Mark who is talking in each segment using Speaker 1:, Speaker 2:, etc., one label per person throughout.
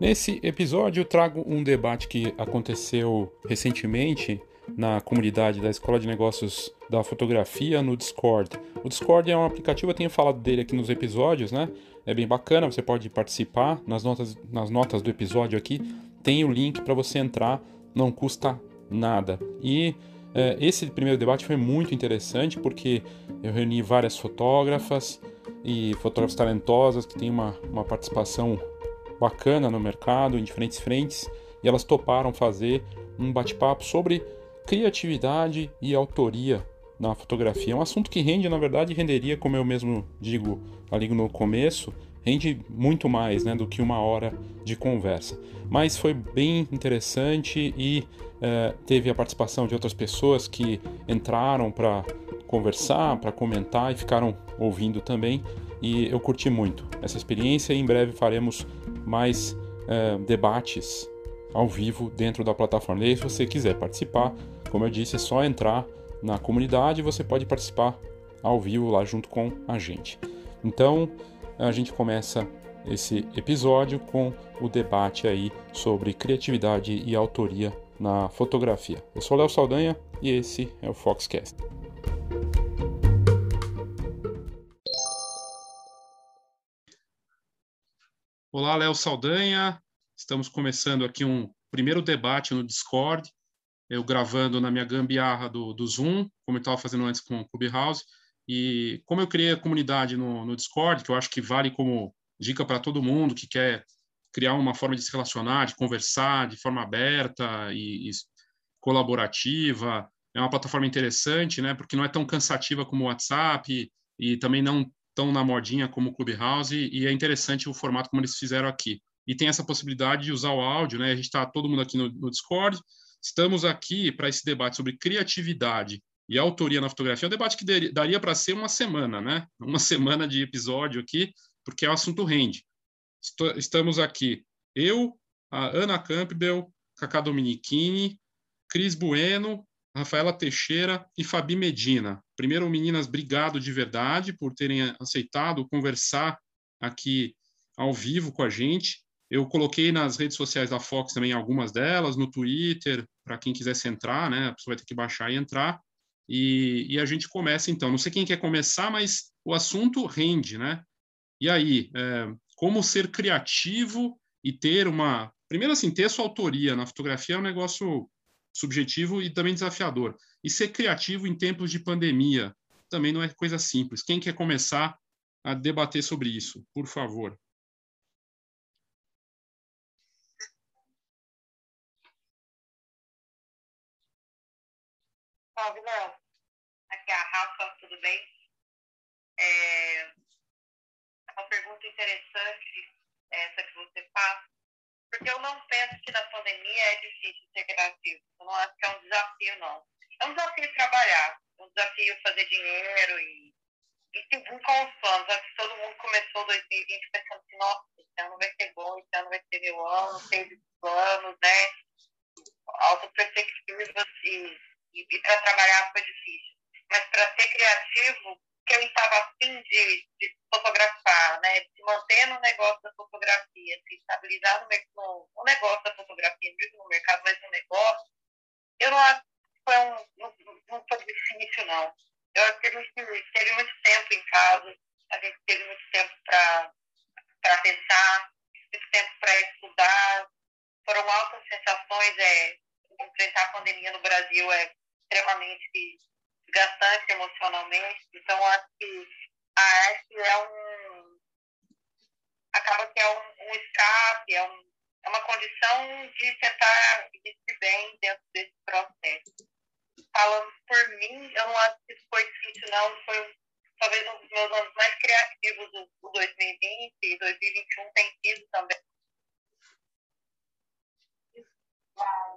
Speaker 1: Nesse episódio, eu trago um debate que aconteceu recentemente na comunidade da Escola de Negócios da Fotografia no Discord. O Discord é um aplicativo, eu tenho falado dele aqui nos episódios, né? É bem bacana, você pode participar. Nas notas, nas notas do episódio aqui tem o link para você entrar, não custa nada. E é, esse primeiro debate foi muito interessante porque eu reuni várias fotógrafas e fotógrafas talentosas que têm uma, uma participação bacana no mercado, em diferentes frentes, e elas toparam fazer um bate-papo sobre criatividade e autoria na fotografia. É um assunto que rende, na verdade, renderia, como eu mesmo digo ali no começo, rende muito mais né, do que uma hora de conversa. Mas foi bem interessante e é, teve a participação de outras pessoas que entraram para conversar, para comentar e ficaram ouvindo também. E eu curti muito essa experiência e em breve faremos mais é, debates ao vivo dentro da plataforma. E aí, se você quiser participar, como eu disse, é só entrar na comunidade e você pode participar ao vivo lá junto com a gente. Então, a gente começa esse episódio com o debate aí sobre criatividade e autoria na fotografia. Eu sou Léo Saldanha e esse é o Foxcast. Olá, Léo Saldanha. Estamos começando aqui um primeiro debate no Discord. Eu gravando na minha gambiarra do, do Zoom, como eu estava fazendo antes com o Clubhouse. E como eu criei a comunidade no, no Discord, que eu acho que vale como dica para todo mundo que quer criar uma forma de se relacionar, de conversar de forma aberta e, e colaborativa. É uma plataforma interessante, né? Porque não é tão cansativa como o WhatsApp e, e também não tão na modinha como o Clubhouse e é interessante o formato como eles fizeram aqui. E tem essa possibilidade de usar o áudio, né? A gente está todo mundo aqui no, no Discord. Estamos aqui para esse debate sobre criatividade e autoria na fotografia. É um debate que daria para ser uma semana, né? Uma semana de episódio aqui, porque é o assunto rende. Estamos aqui, eu, a Ana Campbell, Cacá Dominichini, Cris Bueno, Rafaela Teixeira e Fabi Medina. Primeiro, meninas, obrigado de verdade por terem aceitado conversar aqui ao vivo com a gente. Eu coloquei nas redes sociais da Fox também algumas delas, no Twitter, para quem quisesse entrar, né? A pessoa vai ter que baixar e entrar. E, e, a gente começa então. Não sei quem quer começar, mas o assunto rende, né? E aí, é, como ser criativo e ter uma. Primeiro, assim, ter sua autoria na fotografia é um negócio subjetivo e também desafiador. E ser criativo em tempos de pandemia também não é coisa simples. Quem quer começar a debater sobre isso, por favor?
Speaker 2: Salve. Aqui é a Rafa, tudo bem? É, é uma pergunta interessante essa que você faz porque eu não penso que na pandemia é difícil ser criativo. Eu não acho que é um desafio, não. É um desafio trabalhar, um desafio fazer dinheiro e, e seguir com os planos. Acho que todo mundo começou 2020 pensando assim, nossa, esse ano vai ser bom, esse ano vai ser meu ano, teve planos, né? Autoperspectivas e, e, e para trabalhar foi difícil. Mas para ser criativo, quem estava afim de, de, fotografar, né, de manter no negócio da fotografia, se estabilizar no, no, no negócio da fotografia, não no mercado, mas no negócio, eu não acho que foi um, não, não foi difícil, não. Eu acho que a gente teve muito tempo em casa, a gente teve muito tempo para pensar, muito tempo para estudar, foram altas sensações, é, enfrentar a pandemia no Brasil é extremamente desgastante emocionalmente. Então, acho que a arte é um. acaba que é um, um escape, é, um, é uma condição de tentar existir bem dentro desse processo. Falando por mim, eu não acho que isso foi difícil, não. Foi talvez um dos meus anos mais criativos do, do 2020 e 2021 tem sido também. Foi,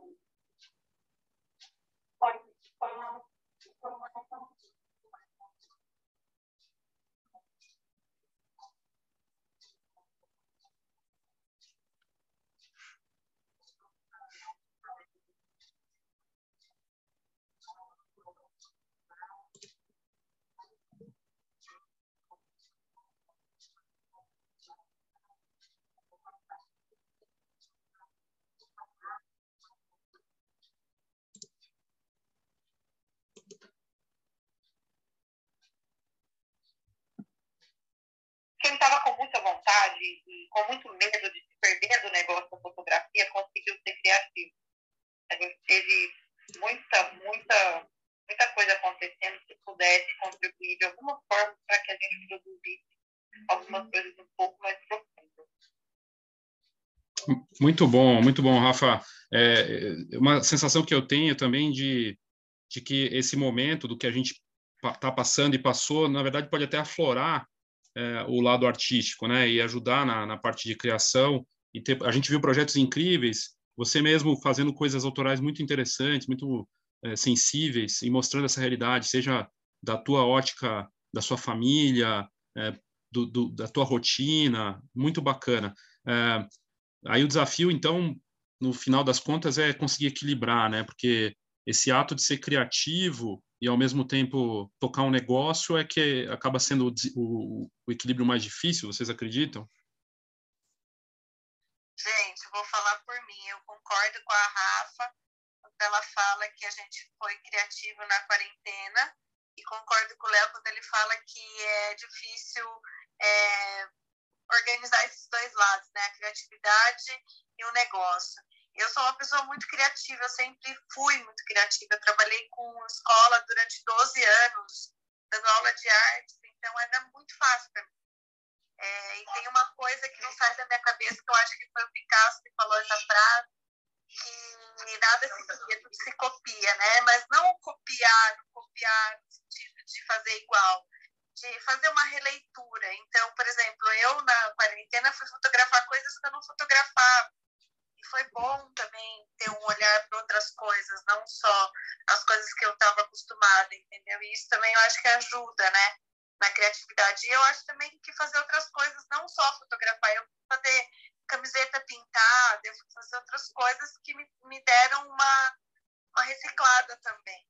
Speaker 2: com muita vontade e com muito medo de se perder do negócio da fotografia conseguiu ser criativo. A gente teve muita, muita, muita coisa acontecendo que pudesse contribuir de alguma forma para que a gente produzisse algumas coisas um pouco mais profundas.
Speaker 1: Muito bom, muito bom, Rafa. É, é uma sensação que eu tenho também de, de que esse momento do que a gente está passando e passou, na verdade, pode até aflorar é, o lado artístico, né? E ajudar na, na parte de criação. E ter, a gente viu projetos incríveis, você mesmo fazendo coisas autorais muito interessantes, muito é, sensíveis e mostrando essa realidade, seja da tua ótica, da sua família, é, do, do, da tua rotina, muito bacana. É, aí o desafio, então, no final das contas, é conseguir equilibrar, né? Porque esse ato de ser criativo e ao mesmo tempo tocar um negócio é que acaba sendo o, o, o equilíbrio mais difícil, vocês acreditam?
Speaker 2: Gente, vou falar por mim, eu concordo com a Rafa quando ela fala que a gente foi criativo na quarentena e concordo com o Léo quando ele fala que é difícil é, organizar esses dois lados, né? A criatividade e o negócio. Eu sou uma pessoa muito criativa, eu sempre fui muito criativa. Eu trabalhei com escola durante 12 anos, dando aula de artes, então era muito fácil para mim. É, e tem uma coisa que não sai da minha cabeça, que eu acho que foi o Picasso que falou essa frase, que nada se tudo se copia, né? Mas não copiar, copiar no sentido de fazer igual, de fazer uma releitura. Então, por exemplo, eu na quarentena fui fotografar coisas que eu não fotografava foi bom também ter um olhar para outras coisas, não só as coisas que eu estava acostumada, entendeu? E isso também eu acho que ajuda, né? Na criatividade. E eu acho também que fazer outras coisas, não só fotografar, eu fazer camiseta pintada, eu fazer outras coisas que me, me deram uma, uma reciclada também.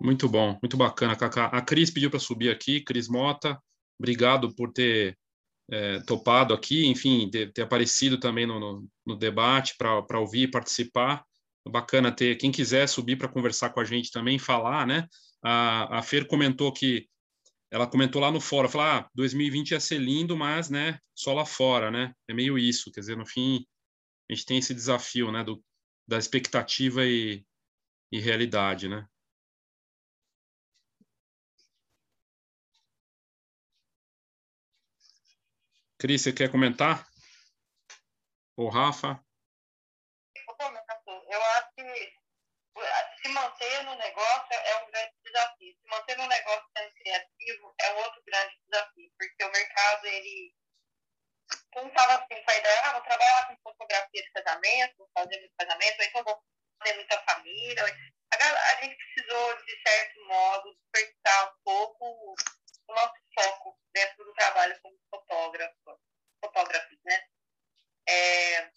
Speaker 1: Muito bom, muito bacana, Cacá. A Cris pediu para subir aqui, Cris Mota, obrigado por ter é, topado aqui, enfim, ter, ter aparecido também no, no, no debate para ouvir e participar. Bacana ter quem quiser subir para conversar com a gente também, falar, né? A, a Fer comentou que ela comentou lá no fórum, falou, ah, 2020 ia ser lindo, mas, né, só lá fora, né? É meio isso, quer dizer, no fim, a gente tem esse desafio, né, do, da expectativa e, e realidade, né? Cris, você quer comentar? Ou Rafa?
Speaker 2: Eu acho que se manter no negócio é um grande desafio. Se manter no negócio sendo criativo é outro grande desafio, porque o mercado, ele. Quem estava assim com a ideia, ah, vou trabalhar com fotografia de casamento, vou fazer muito casamento, ou então vou fazer muita família. A, a gente precisou, de certo modo, despertar um pouco o nosso foco dentro do trabalho como fotógrafo, fotógrafos, né? É,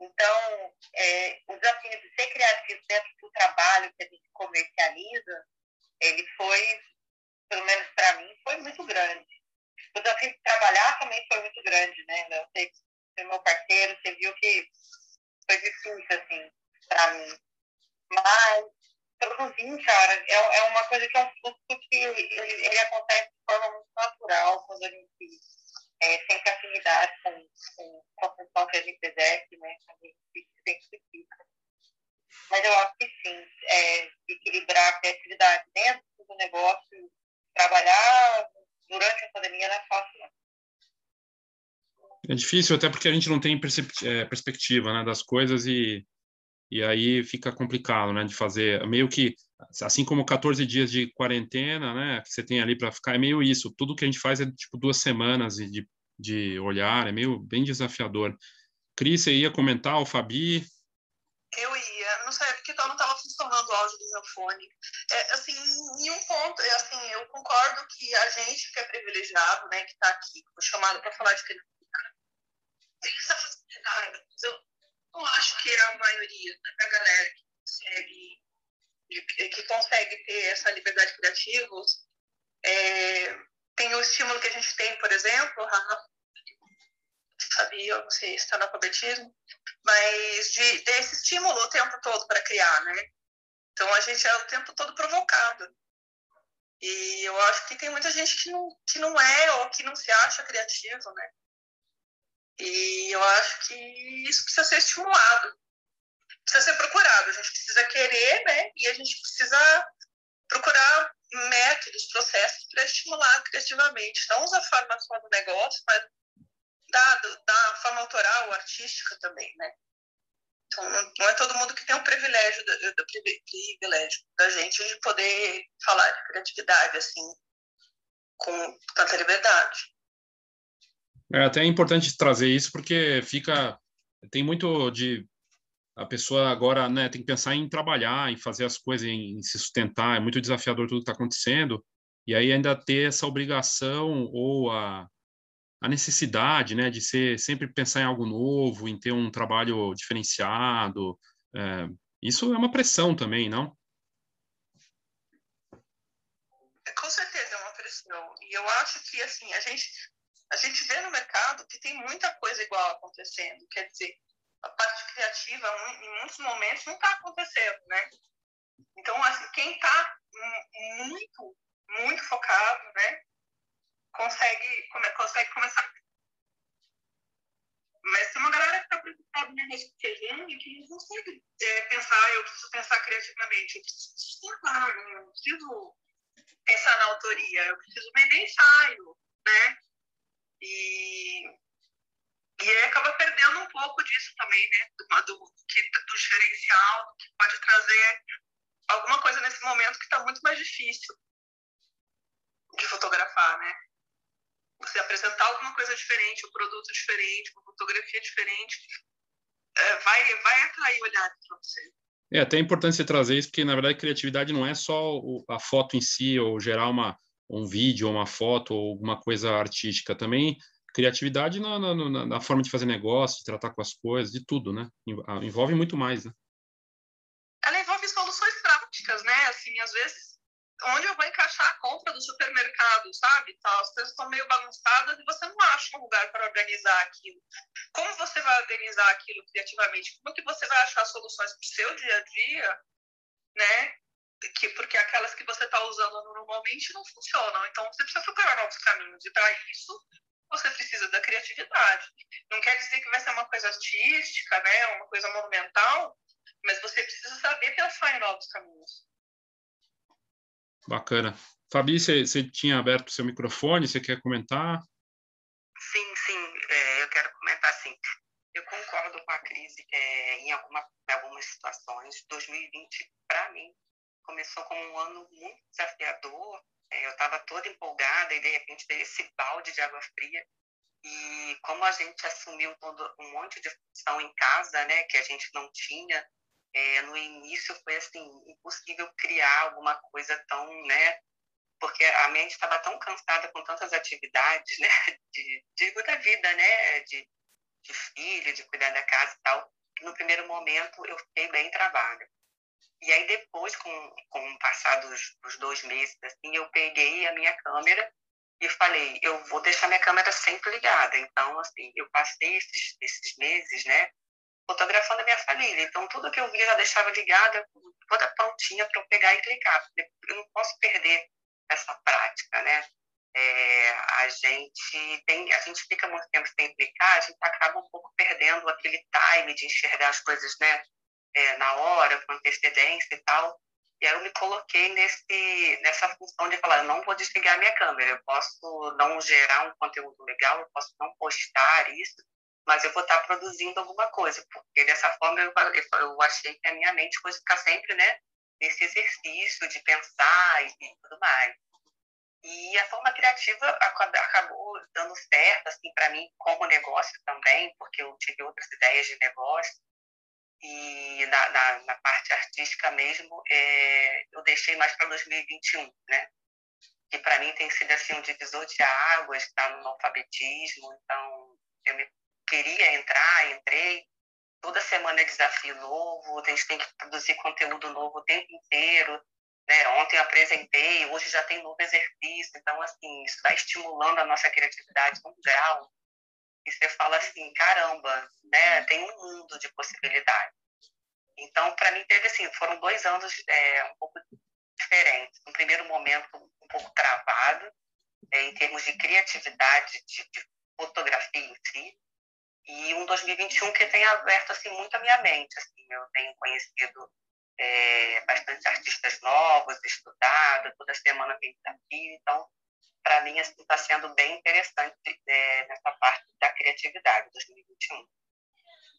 Speaker 2: então, é, o desafio de ser criativo dentro do trabalho que a gente comercializa, ele foi, pelo menos para mim, foi muito grande. O desafio de trabalhar também foi muito grande, né? Eu sei que você meu parceiro, você viu que foi difícil, assim, para mim. Mas produzir, cara, é, é uma coisa que é um fluxo que ele, ele acontece de forma muito natural quando a gente é, sente afinidade com, com, com a função que a gente exerce, né? A gente se identifica. Mas eu acho que sim, é, equilibrar a criatividade dentro do negócio, trabalhar durante a pandemia não é fácil, não.
Speaker 1: É difícil, até porque a gente não tem é, perspectiva né, das coisas e e aí fica complicado, né, de fazer, meio que, assim como 14 dias de quarentena, né, que você tem ali para ficar, é meio isso, tudo que a gente faz é tipo duas semanas de, de olhar, é meio bem desafiador. Cris, você ia comentar, o Fabi?
Speaker 3: Eu ia, não sei, porque então não estava funcionando o áudio do meu fone. É, assim, em um ponto, é, assim, eu concordo que a gente que é privilegiado, né, que está aqui, chamado para falar de criatividade, tem essa facilidade. Eu, não acho que é a maioria da galera que consegue, que consegue ter essa liberdade criativa é, tem o estímulo que a gente tem, por exemplo, sabia, não sei se está no alfabetismo, mas de, desse estímulo o tempo todo para criar, né? Então a gente é o tempo todo provocado. E eu acho que tem muita gente que não, que não é ou que não se acha criativo, né? E eu acho que isso precisa ser estimulado, precisa ser procurado. A gente precisa querer, né? E a gente precisa procurar métodos, processos para estimular criativamente. Não usar a forma só do negócio, mas da, da forma autoral, artística também, né? Então, não é todo mundo que tem o privilégio, do, privilégio da gente de poder falar de criatividade assim, com tanta liberdade.
Speaker 1: É até importante trazer isso porque fica tem muito de a pessoa agora né, tem que pensar em trabalhar, em fazer as coisas, em, em se sustentar. É muito desafiador tudo que está acontecendo. E aí ainda ter essa obrigação ou a, a necessidade né, de ser sempre pensar em algo novo, em ter um trabalho diferenciado. É, isso é uma pressão também, não?
Speaker 3: Com certeza é uma pressão. E eu acho que assim a gente a gente vê no mercado que tem muita coisa igual acontecendo. Quer dizer, a parte criativa, em muitos momentos, não está acontecendo, né? Então, assim, quem está muito, muito focado, né, consegue, come, consegue começar. Mas tem uma galera que está preocupada na região e que não consegue é, pensar, eu preciso pensar criativamente, eu preciso estudar, eu preciso pensar na autoria, eu preciso vender ensaio, né? E e acaba perdendo um pouco disso também, né? Do, do, do diferencial, que pode trazer alguma coisa nesse momento que está muito mais difícil de fotografar, né? Você apresentar alguma coisa diferente, um produto diferente, uma fotografia diferente, é, vai, vai atrair olhares para você.
Speaker 1: É até importante você trazer isso, porque na verdade criatividade não é só a foto em si, ou gerar uma, um vídeo, uma foto, ou alguma coisa artística. Também criatividade na, na, na, forma de fazer negócio, de tratar com as coisas, de tudo, né? Ah, envolve muito mais, né?
Speaker 3: Ela envolve soluções práticas, né? Assim, às vezes, onde eu vou encaixar a compra do supermercado, sabe? Tá, as coisas estão meio bagunçadas e você não acha um lugar para organizar aquilo. Como você vai organizar aquilo criativamente? Como que você vai achar soluções para o seu dia a dia, né? Que, porque aquelas que você está usando normalmente não funcionam. Então, você precisa procurar novos caminhos. E para isso, você precisa da criatividade. Não quer dizer que vai ser uma coisa artística, né, uma coisa monumental, mas você precisa saber pensar em novos caminhos.
Speaker 1: Bacana. Fabi, você, tinha aberto o seu microfone, você quer comentar?
Speaker 4: Sim, sim, é, eu quero comentar sim. Eu concordo com a crise é, em, alguma, em algumas situações. 2020, para mim, começou como um ano muito desafiador, é, eu estava toda empolgada e de repente veio esse balde de água fria. E como a gente assumiu todo, um monte de função em casa, né, que a gente não tinha, é, no início foi assim impossível criar alguma coisa tão, né, porque a mente estava tão cansada com tantas atividades, né, de, digo da vida, né, de, de filho, de cuidar da casa e tal, que no primeiro momento eu fiquei bem travada. E aí depois, com, com o passar dos, dos dois meses, assim, eu peguei a minha câmera e falei, eu vou deixar minha câmera sempre ligada. Então, assim, eu passei esses, esses meses, né, fotografando a minha família. Então, tudo que eu via já deixava ligada, toda prontinha para eu pegar e clicar. Eu não posso perder essa prática, né? É, a gente tem, a gente fica muito tempo sem clicar, a gente acaba um pouco perdendo aquele time de enxergar as coisas, né? É, na hora, com antecedência e tal. E aí eu me coloquei nesse, nessa função de falar, não vou desligar minha câmera, eu posso não gerar um conteúdo legal, eu posso não postar isso, mas eu vou estar produzindo alguma coisa, porque dessa forma eu, eu achei que a minha mente fosse ficar sempre né, nesse exercício de pensar e tudo mais. E a forma criativa acabou dando certo assim para mim como negócio também, porque eu tive outras ideias de negócio e na, na, na parte artística mesmo, é, eu deixei mais para 2021, né? Que para mim tem sido assim um divisor de águas, está no alfabetismo, então eu me queria entrar, entrei. Toda semana é desafio novo, a gente tem que produzir conteúdo novo o tempo inteiro. Né? Ontem apresentei, hoje já tem novo exercício, então assim, isso vai estimulando a nossa criatividade num grau e você fala assim, caramba, né, tem um mundo de possibilidades. Então, para mim, teve assim, foram dois anos é, um pouco
Speaker 5: diferentes. No primeiro momento, um pouco travado, é, em termos de criatividade, de, de fotografia em si, e um 2021 que tem aberto assim muito a minha mente. Assim, eu tenho conhecido é, bastante artistas novos, estudado, toda semana tem desafio, então para mim está assim, sendo bem interessante é, nessa parte da criatividade 2021.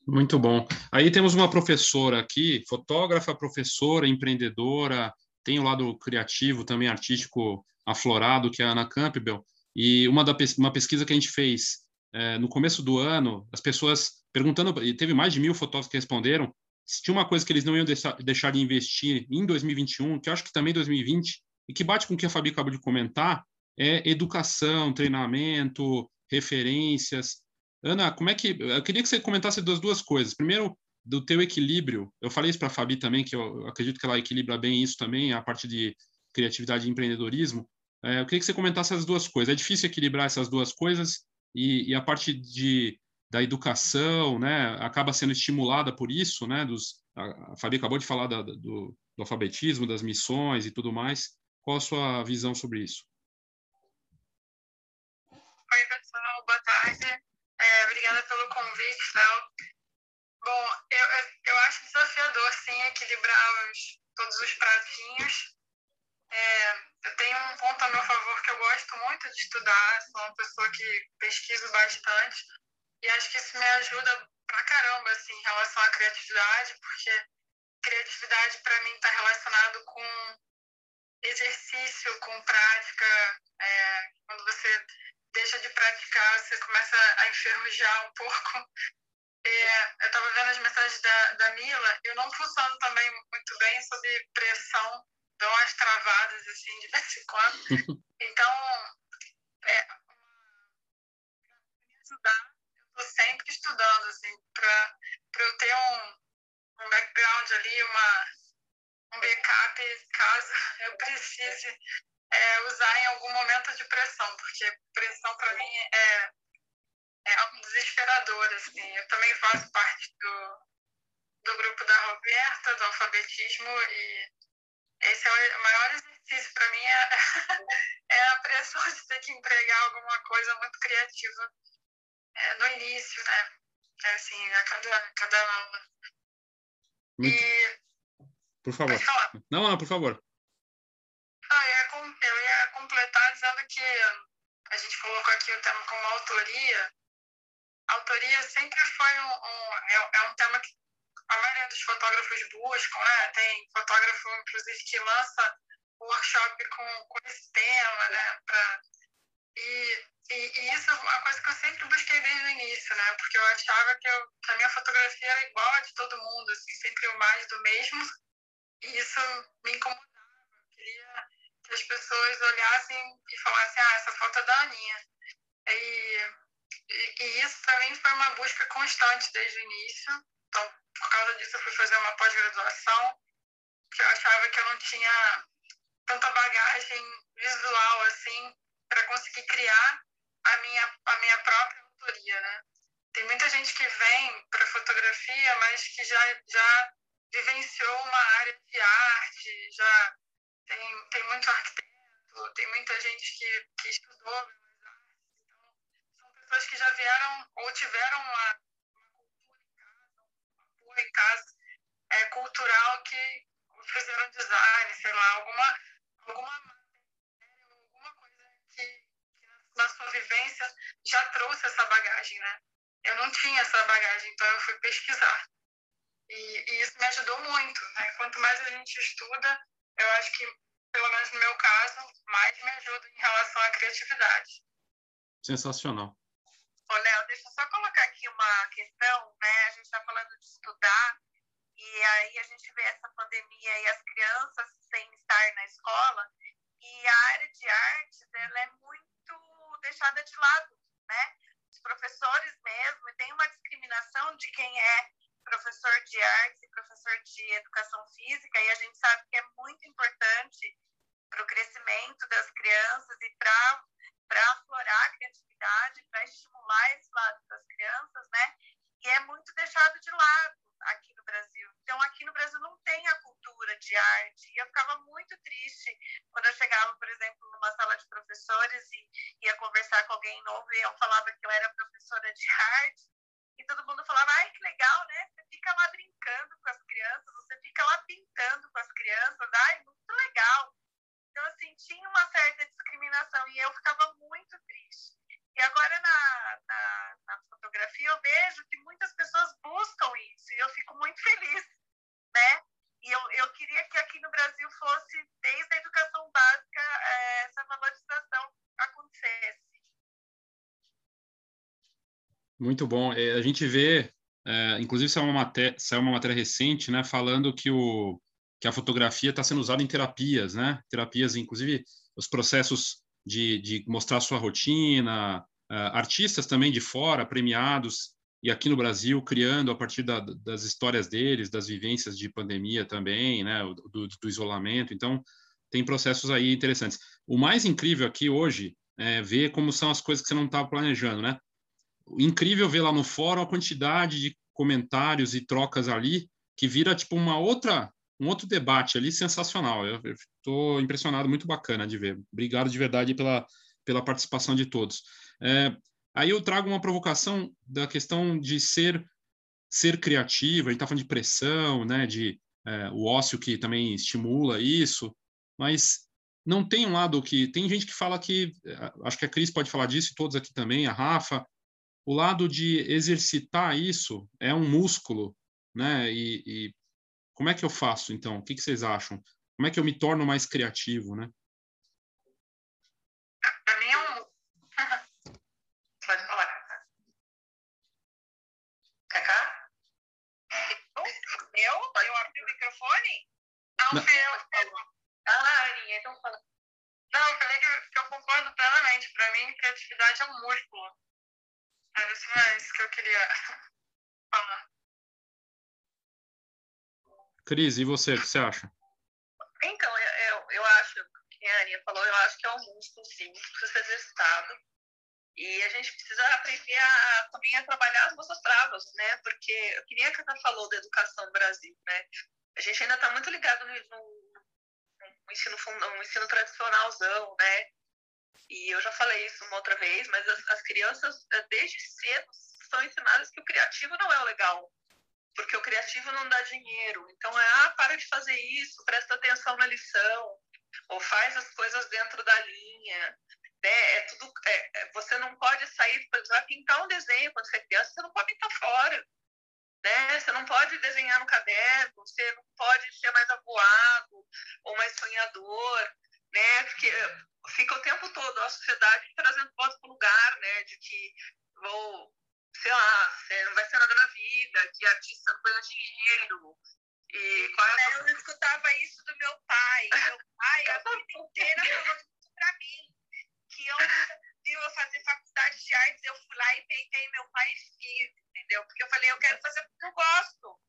Speaker 1: Muito bom. Aí temos uma professora aqui, fotógrafa, professora, empreendedora, tem o lado criativo, também artístico aflorado, que é a Ana Campbell. E uma, da, uma pesquisa que a gente fez é, no começo do ano, as pessoas perguntando, e teve mais de mil fotógrafos que responderam, se tinha uma coisa que eles não iam deixar, deixar de investir em 2021, que acho que também 2020, e que bate com o que a Fabi acabou de comentar, é educação, treinamento, referências. Ana, como é que eu queria que você comentasse das duas coisas. Primeiro, do teu equilíbrio. Eu falei isso para a Fabi também, que eu acredito que ela equilibra bem isso também, a parte de criatividade e empreendedorismo. É, eu queria que você comentasse as duas coisas. É difícil equilibrar essas duas coisas e, e a parte de da educação, né, acaba sendo estimulada por isso, né, dos, a, a Fabi acabou de falar da, do, do, alfabetismo, das missões e tudo mais. Qual a sua visão sobre isso?
Speaker 6: Oi, pessoal, boa tarde. É, obrigada pelo convite, Léo. Bom, eu, eu acho desafiador, sim, equilibrar os, todos os pratinhos. É, eu tenho um ponto a meu favor que eu gosto muito de estudar, sou uma pessoa que pesquiso bastante, e acho que isso me ajuda pra caramba, assim, em relação à criatividade, porque criatividade para mim está relacionado com exercício, com prática. É, quando você deixa de praticar, você começa a enferrujar um pouco. É, eu estava vendo as mensagens da, da Mila, eu não funciono também muito bem sob pressão, dou umas travadas assim de vez em quando. Então, é, me ajudar, eu estou sempre estudando, assim, para eu ter um, um background ali, uma, um backup caso eu precise é, usar em algum momento de pressão, porque pressão para mim é, é algo desesperador. Assim. Eu também faço parte do, do grupo da Roberta, do alfabetismo, e esse é o maior exercício para mim é, é a pressão de ter que entregar alguma coisa muito criativa é, no início, né? É assim, a cada, cada aula.
Speaker 1: Muito... E... Por favor. Não, não, por favor.
Speaker 6: Ah, eu, ia, completar dizendo que a gente colocou aqui o tema como autoria. autoria sempre foi um, um é, é, um tema que a maioria dos fotógrafos buscam, né? Tem fotógrafo, inclusive, que lança workshop com, com esse tema, né? Pra, e, e, e, isso é uma coisa que eu sempre busquei desde o início, né? Porque eu achava que, eu, que a minha fotografia era igual a de todo mundo, assim, sempre mais do mesmo. E isso me incomodava. As pessoas olhassem e falassem, ah, essa foto é da Aninha. E, e, e isso para mim foi uma busca constante desde o início. Então, por causa disso, eu fui fazer uma pós-graduação, que eu achava que eu não tinha tanta bagagem visual assim para conseguir criar a minha, a minha própria autoria, né? Tem muita gente que vem para fotografia, mas que já, já vivenciou uma área de arte, já tem, tem muito arquiteto, tem muita gente que, que estudou. Então, são pessoas que já vieram ou tiveram uma, uma cultura em casa, uma em casa é, cultural que fizeram design, sei lá, alguma, alguma alguma coisa que, que na sua vivência já trouxe essa bagagem, né? Eu não tinha essa bagagem, então eu fui pesquisar. E, e, isso me ajudou muito, né? Quanto mais a gente estuda, eu acho que, pelo menos no meu caso, mais me ajuda em relação à criatividade.
Speaker 1: Sensacional.
Speaker 5: Ô, Léo, deixa eu só colocar aqui uma questão, né? A gente está falando de estudar, e aí a gente vê essa pandemia e as crianças sem estar na escola, e a área de artes, ela é muito deixada de lado, né? Os professores mesmo, e tem uma discriminação de quem é professor de artes e professor de educação física, e a gente sabe que é muito importante para o crescimento das crianças e para aflorar a criatividade, para estimular esse lado das crianças, né? E é muito deixado de lado aqui no Brasil. Então, aqui no Brasil não tem a cultura
Speaker 3: de arte. E eu ficava muito triste quando eu chegava, por exemplo, numa sala de professores e ia conversar com alguém novo e eu falava que eu era professora de arte. E todo mundo falava, ai, que legal, né? Você fica lá brincando com as crianças, você fica lá pintando com as crianças, ai, muito legal. Então, assim, tinha uma certa discriminação e eu ficava muito triste. E agora na, na, na, fotografia eu vejo que muitas pessoas buscam isso e eu fico muito feliz, né? E eu, eu queria que aqui no Brasil fosse, desde a educação básica, é, essa valorização acontecesse.
Speaker 1: Muito bom. É, a gente vê, é, inclusive saiu uma, matéria, saiu uma matéria recente, né, falando que, o, que a fotografia está sendo usada em terapias, né? Terapias, inclusive os processos de, de mostrar sua rotina, uh, artistas também de fora, premiados, e aqui no Brasil, criando a partir da, das histórias deles, das vivências de pandemia também, né, do, do, isolamento. Então, tem processos aí interessantes. O mais incrível aqui hoje é ver como são as coisas que você não estava planejando, né? Incrível ver lá no fórum a quantidade de comentários e trocas ali que vira tipo uma outra um outro debate ali sensacional. Eu estou impressionado, muito bacana de ver. Obrigado de verdade pela, pela participação de todos. É, aí eu trago uma provocação da questão de ser ser criativo. A gente está falando de pressão, né? De é, o ócio que também estimula isso, mas não tem um lado que tem gente que fala que é, acho que a Cris pode falar disso, todos aqui também, a Rafa. O lado de exercitar isso é um músculo, né? E, e como é que eu faço, então? O que, que vocês acham? Como é que eu me torno mais criativo, né?
Speaker 3: Para mim é um... Pode falar, Cacá. Cacá? Eu? Eu abri o microfone? Não, eu. Ah, Aninha, então fala. Não, eu falei que, que eu concordo plenamente. Para mim, criatividade é um músculo. Era isso que eu queria falar.
Speaker 1: Cris, e você, o que você acha?
Speaker 3: Então, eu, eu acho, que a Aninha falou, eu acho que é um músculo, sim, precisa ser exercitado. E a gente precisa aprender a, também a trabalhar as nossas travas, né? Porque, eu queria que a Cata falou da educação no Brasil, né? A gente ainda está muito ligado no, no, no, ensino, no ensino tradicionalzão, né? E eu já falei isso uma outra vez, mas as, as crianças, eh, desde cedo, são ensinadas que o criativo não é o legal porque o criativo não dá dinheiro. Então é, ah, para de fazer isso, presta atenção na lição, ou faz as coisas dentro da linha. Né? É tudo, é, é você não pode sair, você vai pintar um desenho quando você é criança, você não pode pintar fora. Né? Você não pode desenhar no caderno, você não pode ser mais avoado ou mais sonhador, né? Porque fica o tempo todo a sociedade trazendo voz para o lugar, né? De que vou sei lá, você não vai ser nada na vida, que artista não ganha dinheiro. E qual é Eu escutava isso do meu pai. Meu pai, a vida inteira, falou isso pra mim. Que eu viu eu fazer faculdade de artes, eu fui lá e peitei meu pai e fiz, entendeu? Porque eu falei, eu quero fazer porque eu gosto.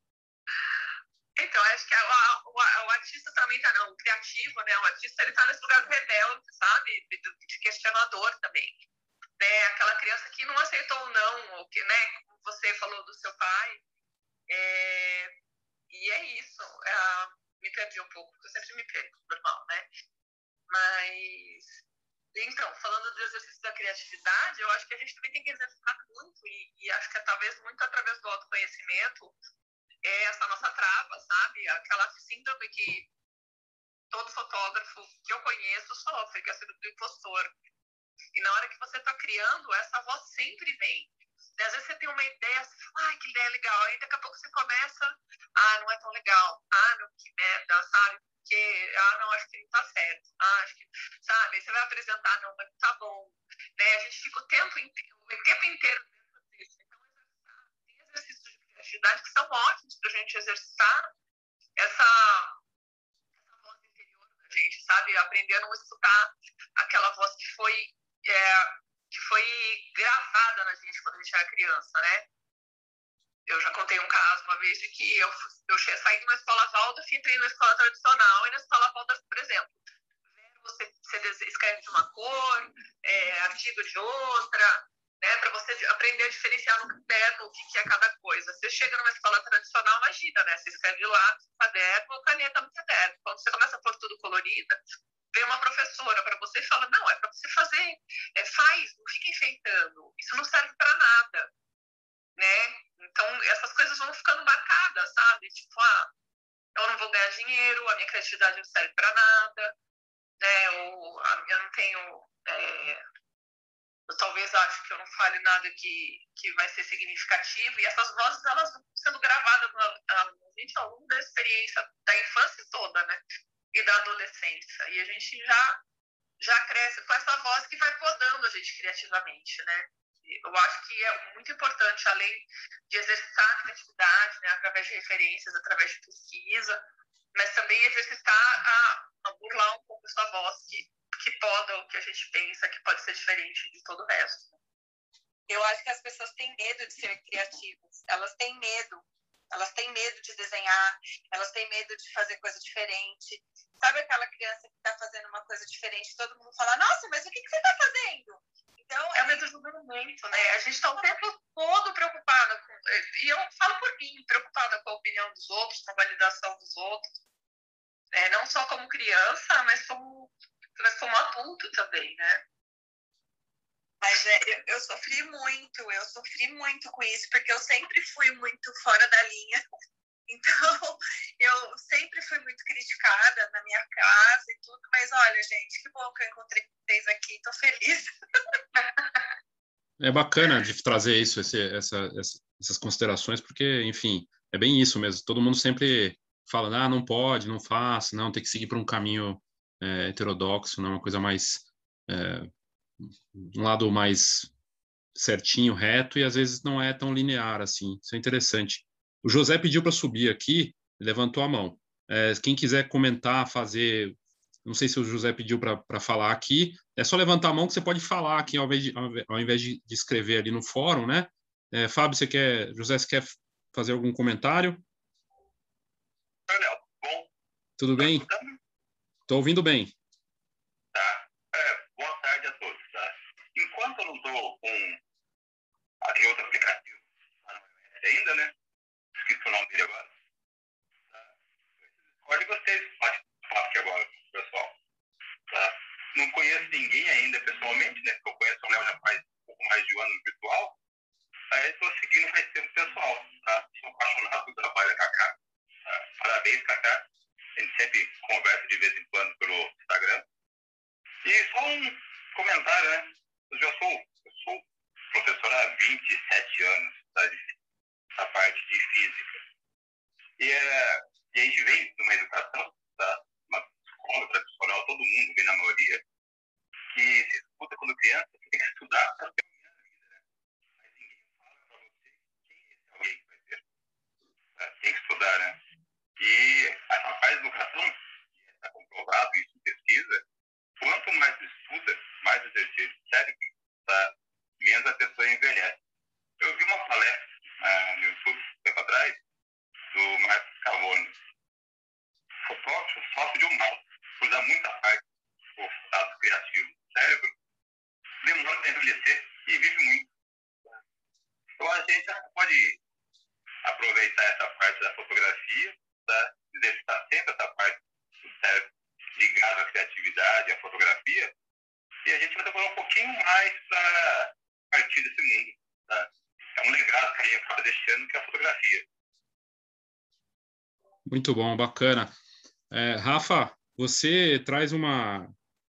Speaker 3: Então, acho que a, a, o, o, artista também tá, não, o criativo, né? O artista, ele tá nesse lugar do rebelde, sabe? De, de questionador também né, aquela criança que não aceitou o não, ou que, né, como você falou do seu pai. É, e é isso. É, me perdi um pouco, porque eu sempre me perco, normal, né? Mas, então, falando do exercício da criatividade, eu acho que a gente também tem que exercitar muito, e, e acho que é talvez muito através do autoconhecimento, é essa nossa trava, sabe? Aquela síndrome que todo fotógrafo que eu conheço sofre, que é a síndrome do impostor. E na hora que você está criando, essa voz sempre vem. E às vezes você tem uma ideia, você fala, ai, que ideia legal. Aí daqui a pouco você começa, ah, não é tão legal. Ah, não, que merda, sabe? Porque, ah, não, acho que não tá certo. Ah, acho que, sabe? Aí você vai apresentar, não, mas tá bom. Né? A gente fica o tempo inteiro, o tempo inteiro dentro disso. Então, tem criatividade que são ótimos para a gente exercitar essa, essa voz interior da gente, sabe? Aprender a não escutar aquela voz que foi é, que foi gravada na gente quando a gente era criança, né? Eu já contei um caso uma vez de que eu, eu saí de uma escola Waldorf e entrei na escola tradicional, e na escola Waldorf, por exemplo, você, você escreve de uma cor, é, artigo de outra, né, para você aprender a diferenciar no caderno o que, que é cada coisa. Você chega numa escola tradicional, imagina, né? Você escreve lápis no caderno caneta no caderno. Quando você começa a pôr tudo colorida, vem uma professora para você e fala: não, é para você fazer, é, faz, não fica enfeitando. Isso não serve para nada, né? Então, essas coisas vão ficando marcadas, sabe? Tipo, ah, eu não vou ganhar dinheiro, a minha criatividade não serve para nada, né? Ou eu não tenho. É, eu talvez acho que eu não fale nada que, que vai ser significativo, e essas vozes elas vão sendo gravadas na, na gente ao longo da experiência da infância toda, né? E da adolescência. E a gente já, já cresce com essa voz que vai podando a gente criativamente, né? Eu acho que é muito importante, além de exercitar a criatividade, né, através de referências, através de pesquisa, mas também exercitar a, a burlar um pouco essa voz que que poda o que a gente pensa que pode ser diferente de todo o resto.
Speaker 5: Eu acho que as pessoas têm medo de ser criativas, elas têm medo. Elas têm medo de desenhar, elas têm medo de fazer coisa diferente. Sabe aquela criança que está fazendo uma coisa diferente, todo mundo fala: Nossa, mas o que, que você está fazendo?
Speaker 3: Então, é o medo do julgamento, né? A gente está o tempo todo preocupada com. E eu falo por mim, preocupada com a opinião dos outros, com a validação dos outros. É, não só como criança, mas como mas como adulto também, né?
Speaker 5: Mas é, eu, eu, sofri muito, eu sofri muito com isso, porque eu sempre fui muito fora da linha. Então, eu sempre fui muito criticada na minha casa e tudo, mas olha, gente, que bom que eu encontrei vocês aqui, tô feliz.
Speaker 1: É bacana de trazer isso, esse, essa, essas considerações, porque, enfim, é bem isso mesmo. Todo mundo sempre fala, ah, não pode, não faça, não, tem que seguir por um caminho é, heterodoxo, né? uma coisa mais é, um lado mais certinho, reto e às vezes não é tão linear assim. Isso é interessante. O José pediu para subir aqui, levantou a mão. É, quem quiser comentar, fazer, não sei se o José pediu para falar aqui, é só levantar a mão que você pode falar aqui ao invés de, ao invés de, escrever ali no fórum, né? É, Fábio, você quer, José, você quer fazer algum comentário?
Speaker 7: Daniel, bom.
Speaker 1: Tudo bem? Tá Estou ouvindo bem.
Speaker 7: Tá. É, boa tarde a todos. Tá? Enquanto eu não estou com aquele outro aplicativo ainda, né? Esqueci o nome dele agora. Tá? Discord gostei bate aqui agora, pessoal. Tá? Não conheço ninguém ainda pessoalmente, né? Porque eu conheço o Léo já faz um pouco mais de um ano virtual. Aí estou seguindo faz tempo pessoal, tá? Sou apaixonado pelo trabalho da Cacá. Tá? Parabéns, Cacá. A gente sempre conversa de vez em quando pelo Instagram. E só um comentário, né? Eu já sou, eu sou professor há 27 anos tá, parte de física. E, é, e a gente vem numa educação, tá? uma escola tradicional, todo mundo vem na maioria, que se escuta quando criança, você tem que estudar para ter uma vida. Né? Mas ninguém fala para você quem é alguém que vai ter. Tá? Tem que estudar, né? E parte de educação, está comprovado isso em pesquisa, quanto mais estuda, mais exercício cérebro, tá? menos a pessoa envelhece. Eu vi uma palestra ah, no YouTube, tempo atrás, do Marcos Cavone, fotógrafo, sócio de um mal, usa muita parte do estado criativo do cérebro, demora para envelhecer e vive muito. Então a gente pode aproveitar essa parte da fotografia tá? exercitar sempre essa parte cérebro ligada à criatividade, à fotografia, e a gente vai demorar um pouquinho mais para partir desse mundo. Tá? É um legado que a gente acaba deixando, que é a fotografia.
Speaker 1: Muito bom, bacana. É, Rafa, você traz uma,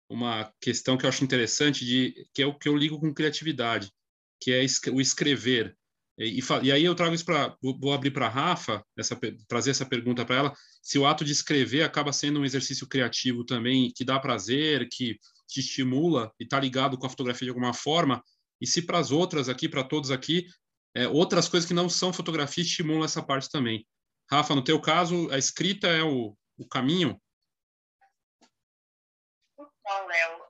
Speaker 1: uma questão que eu acho interessante, de, que é o que eu ligo com criatividade, que é o escrever. E, e, aí eu trago isso para vou abrir para Rafa, essa, trazer essa pergunta para ela, se o ato de escrever acaba sendo um exercício criativo também que dá prazer, que te estimula e está ligado com a fotografia de alguma forma, e se para as outras aqui, para todos aqui, é, outras coisas que não são fotografia estimulam essa parte também. Rafa, no teu caso, a escrita é o, o caminho?
Speaker 2: Léo,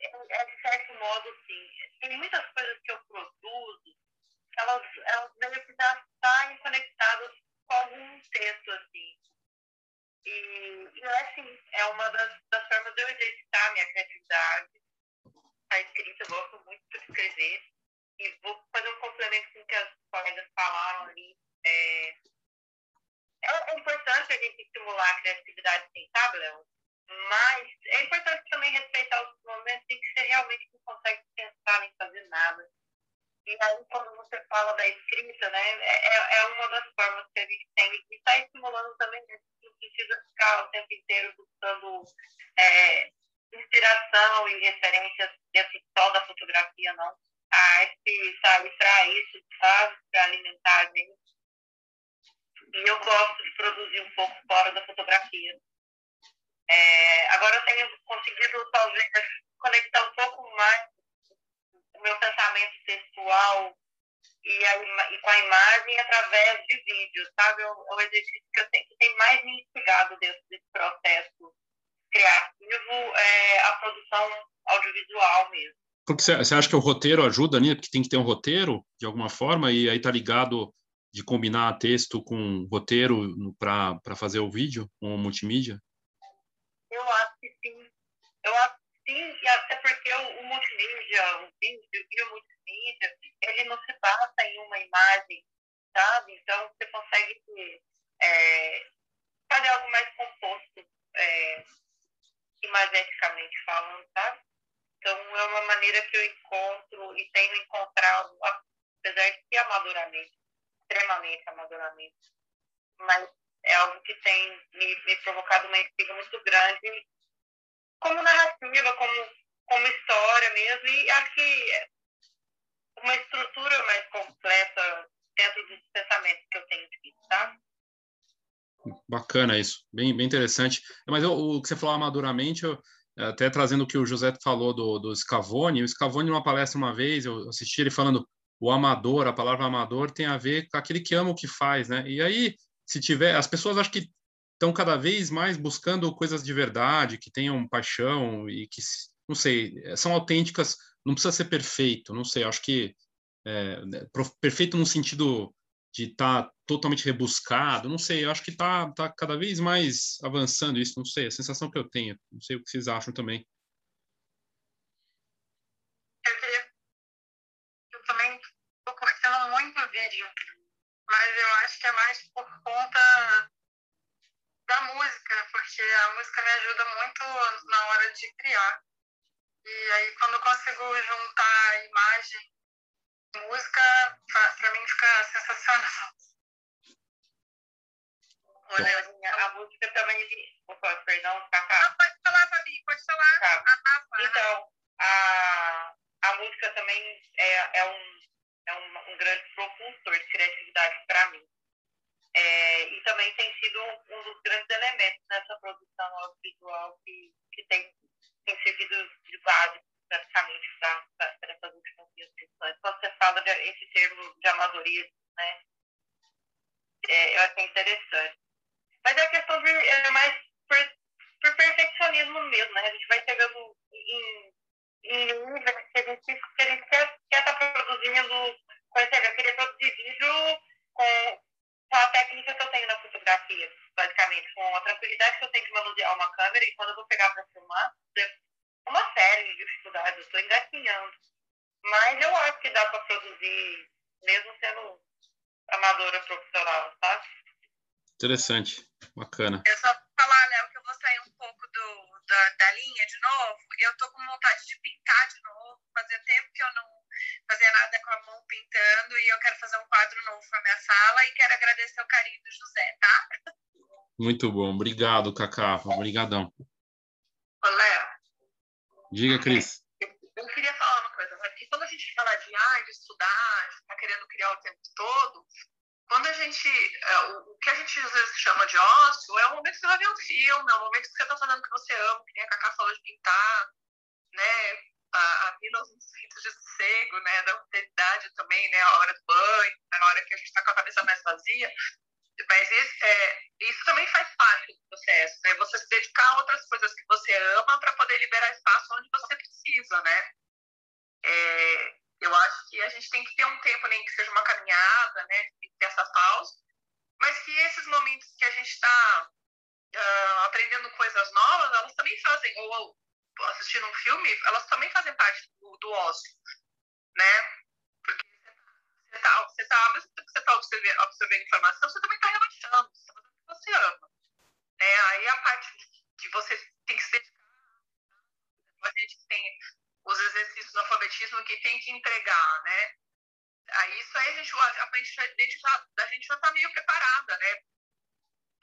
Speaker 2: é, de certo modo, sim. Tem muitas coisas que eu produzo elas, elas devem estar conectadas com algum texto, assim. E, e assim, é uma das, das formas de eu exercitar a minha criatividade. A escrita, eu gosto muito de escrever. E vou complemento com o que as colegas falaram ali. É, é, é importante a gente estimular a criatividade, sim, sabe, Léo? Mas é importante também respeitar os momentos em que você realmente não consegue pensar em fazer nada. E aí, quando você fala da escrita, né, é, é, é uma das formas que a gente tem de estar tá estimulando também, né, não precisa ficar o tempo inteiro buscando é, inspiração e referências dentro só da fotografia, não. A arte sabe para isso, sabe? Para alimentar a gente. E eu gosto de produzir um pouco fora da fotografia. É, agora eu tenho conseguido, talvez, conectar um pouco mais meu pensamento textual e, a, e com a imagem através de vídeo, sabe? É um exercício que eu tenho, que tem mais me instigado dentro desse processo criativo, é a produção audiovisual mesmo.
Speaker 1: Porque você acha que o roteiro ajuda, né? Porque tem que ter um roteiro, de alguma forma, e aí tá ligado de combinar texto com roteiro para fazer o vídeo, com multimídia?
Speaker 2: Eu acho que sim. Eu acho sim, e até porque o, o multimídia, o vídeo, o vídeo multimídia, ele não se basa em uma imagem, sabe? Então, você consegue é, fazer algo mais composto, é, imageticamente falando, sabe? Então, é uma maneira que eu encontro e tenho encontrado, apesar de que amadoramente, extremamente amadoramente, mas é algo que tem me, me provocado uma intriga muito grande, como narrativa, como, como história mesmo, e acho que uma estrutura mais completa dentro dos pensamentos que eu tenho escrito, tá?
Speaker 1: Bacana isso, bem, bem interessante. Mas eu, o que você falou amaduramente, eu, até trazendo o que o José falou do, do Scavone, o Scavone, numa palestra uma vez, eu assisti ele falando o amador, a palavra amador tem a ver com aquele que ama o que faz, né? E aí, se tiver, as pessoas acho que estão cada vez mais buscando coisas de verdade, que tenham paixão e que, não sei, são autênticas, não precisa ser perfeito, não sei, acho que é, perfeito no sentido de estar tá totalmente rebuscado, não sei, acho que está tá cada vez mais avançando isso, não sei, a sensação que eu tenho, não sei o que vocês acham também.
Speaker 3: Eu, eu também estou curtindo muito o vídeo, mas eu acho que é mais por conta da música, porque a música me ajuda muito na hora de criar. E aí, quando eu consigo juntar a imagem e música, para mim fica sensacional.
Speaker 2: Olha, a música também. Opa, perdão, Cacá.
Speaker 3: Não, pode falar, Fabi, pode falar. Tá. Ah,
Speaker 2: tá, então, a, a música também é, é, um, é um, um grande propulsor de criatividade para mim. É, e também tem sido um dos grandes elementos nessa produção audiovisual que, que tem, tem servido de base praticamente para essas últimas discussões. Quando você fala de, esse termo de amadorismo, né, é, eu achei interessante. Mas é questão de, é mais por, por perfeccionismo mesmo, né? A gente vai chegando em, em níveis que a gente, que a gente quer estar tá produzindo, por exemplo, eu queria produzir vídeo com, com a técnica que eu tenho na fotografia, basicamente, com a tranquilidade que eu tenho que manusear uma câmera e quando eu vou pegar para filmar, uma série de dificuldades, eu estou engatinhando. Mas eu acho que dá para produzir, mesmo sendo amadora profissional, sabe?
Speaker 1: Interessante, bacana.
Speaker 3: Eu só vou falar, Léo, que eu vou sair um pouco do, da, da linha de novo. Eu tô com vontade de pintar de novo. Fazia tempo que eu não fazia nada com a mão pintando e eu quero fazer um quadro novo para minha sala e quero agradecer o carinho do José, tá?
Speaker 1: Muito bom. Obrigado, Cacá. Obrigadão.
Speaker 3: Léo.
Speaker 1: Diga, Cris.
Speaker 3: Eu queria falar uma coisa, porque quando a gente fala de, ah, de estudar, de estar querendo criar o tempo todo, quando a gente. É, o que a gente às vezes chama de ócio é o momento que você vai ver um filme, é o momento que você está fazendo o que você ama, que nem a Cacá falou de pintar, né? A, a vida uns ritos de sossego, né? Da alteridade também, né? A hora do banho, a hora que a gente está com a cabeça mais vazia. Mas esse, é, isso também faz parte do processo, né? Você se dedicar a outras coisas que você ama para poder liberar espaço onde você precisa, né? É, eu acho que a gente tem que ter um tempo, nem que seja uma caminhada, né, de ter essa pausa, mas que esses momentos que a gente está uh, ah, aprendendo coisas novas, elas também fazem, ou, ou assistindo um filme, elas também fazem parte do, do ócio, né? Porque você está mesmo tempo que você está observando, observando informação, você também está relaxando, você está fazendo o que você ama. É, aí a parte que você tem que se dedicar, a gente tem os exercícios no alfabetismo que tem que entregar, né? Aí isso aí a gente, a gente, já, a gente já está meio preparada, né?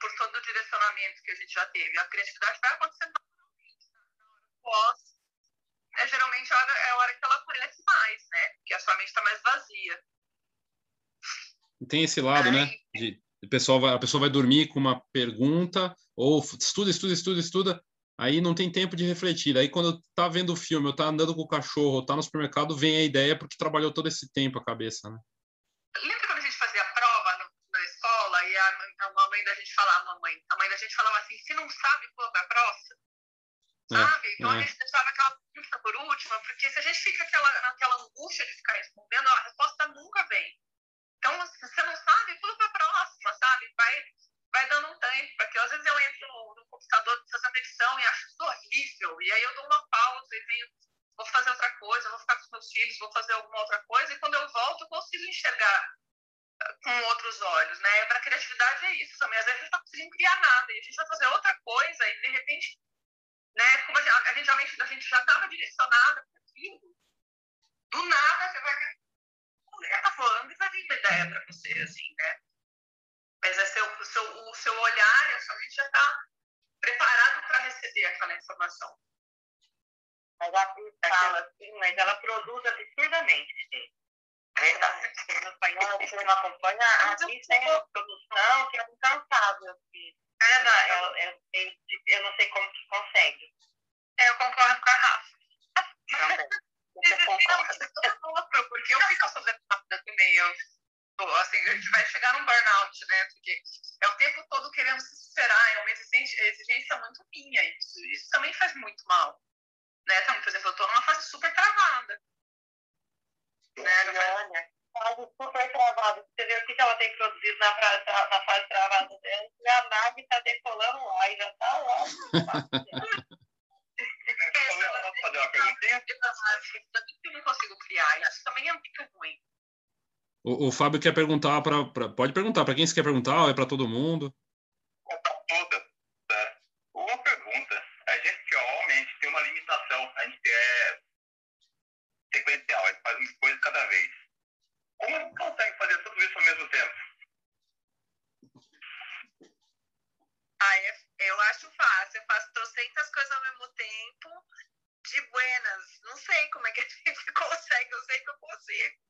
Speaker 3: Por todo o direcionamento que a gente já teve. A criatividade vai acontecendo pós, é geralmente a hora, é a hora que ela aparece mais, né? Porque a sua mente está mais vazia.
Speaker 1: Tem esse lado, né? aí, né? De, o pessoal vai, a pessoa vai dormir com uma pergunta, ou estuda, estuda, estuda, estuda, aí não tem tempo de refletir. Aí quando tá vendo o filme, ou tá andando com o cachorro, ou tá no supermercado, vem a ideia porque trabalhou todo esse tempo a cabeça, né?
Speaker 3: Lembra quando a gente fazia prova no, na escola e a, a mãe da gente falava, a mãe, a mãe da gente falava assim, se não sabe. É, sabe? Então é. a gente deixava aquela pergunta por última, porque se a gente fica aquela, naquela angústia de ficar respondendo, a resposta nunca vem. Então, se você não sabe, pula pra próxima, sabe? Vai, vai dando um tempo, porque às vezes eu entro no, no computador fazendo edição e acho isso horrível, e aí eu dou uma pausa e venho, vou fazer outra coisa, vou ficar com os meus filhos, vou fazer alguma outra coisa, e quando eu volto eu consigo enxergar ah, com outros olhos, né? Para criatividade é isso também. Às vezes a gente não tá conseguindo criar nada e a gente vai fazer outra coisa e de repente, né? Como a gente, a gente, a gente já estava direcionada para aquilo, do nada você vai gravando e vai vir ideia para você, assim, né? Mas é seu, o, seu, o seu olhar, a sua mente já está preparado para receber aquela informação.
Speaker 2: Mas a Cris fala assim, mas ela produz absurdamente, gente. É, tá. Você não acompanha, você não acompanha a Cris tem uma produção que é incansável. Assim. É, não, eu, eu, eu, eu, não sei como que consegue.
Speaker 3: É, eu concordo com a Rafa.
Speaker 2: Também. Você concorda?
Speaker 3: Porque eu fico fazendo rápida também. Eu, assim, a gente vai chegar num burnout, né? Porque é o tempo todo querendo se superar, é uma exigência, exigência muito minha. Isso, isso também faz muito mal. Né? Então, por exemplo, eu estou numa fase super travada.
Speaker 2: Né? Olha, fase super travada. Você vê o que ela tem produzido na, fase, na fase travada dela. E a nave está decolando lá e já está lá.
Speaker 7: Posso fazer uma perguntinha?
Speaker 3: Eu não consigo criar. Isso também é muito ruim.
Speaker 1: O, o Fábio quer perguntar para. Pode perguntar, para quem você quer perguntar é para todo mundo?
Speaker 7: É para todas. Tá? Uma pergunta. A gente, que é homem, a gente tem uma limitação. A gente é sequencial, a gente faz uma coisa cada vez. Como consegue fazer tudo isso ao mesmo tempo?
Speaker 3: Ah, é, eu acho fácil. Eu faço trocentas coisas ao mesmo tempo, de buenas. Não sei como é que a gente consegue, eu sei que eu consigo.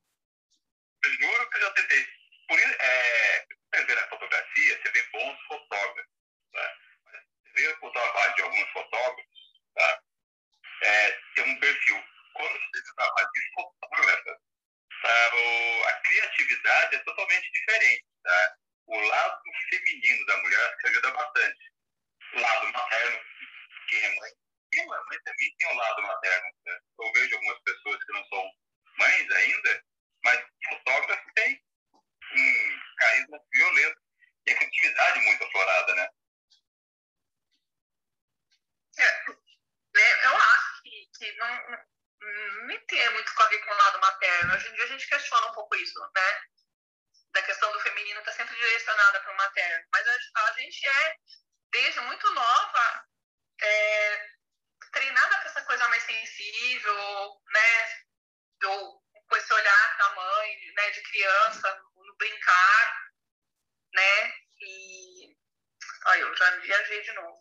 Speaker 7: Eu juro que eu já tentei. Por isso, é, você vê na fotografia, você vê bons fotógrafos. Tá? Você vê o trabalho de alguns fotógrafos, tá? é, tem um perfil. Quando você trabalha de fotógrafa, tá? o, a é totalmente diferente. Tá? O lado feminino da mulher se ajuda bastante. O lado materno, quem é mãe, quem é mãe também tem um lado materno. Né? Eu vejo algumas pessoas que não são mães ainda, mas fotógrafo tem um carisma violento e a criatividade muito aflorada, né?
Speaker 3: É, né, eu acho que, que não, tem muito a ver com o lado materno. Hoje em dia a gente questiona um pouco isso, né? Da questão do feminino está sempre direcionada para o materno. Mas a, a, gente é, desde muito nova, é, treinada para essa coisa mais sensível, né? Do, com esse olhar da mãe, né, de criança, no brincar, né? E. Olha, eu já viajei de novo.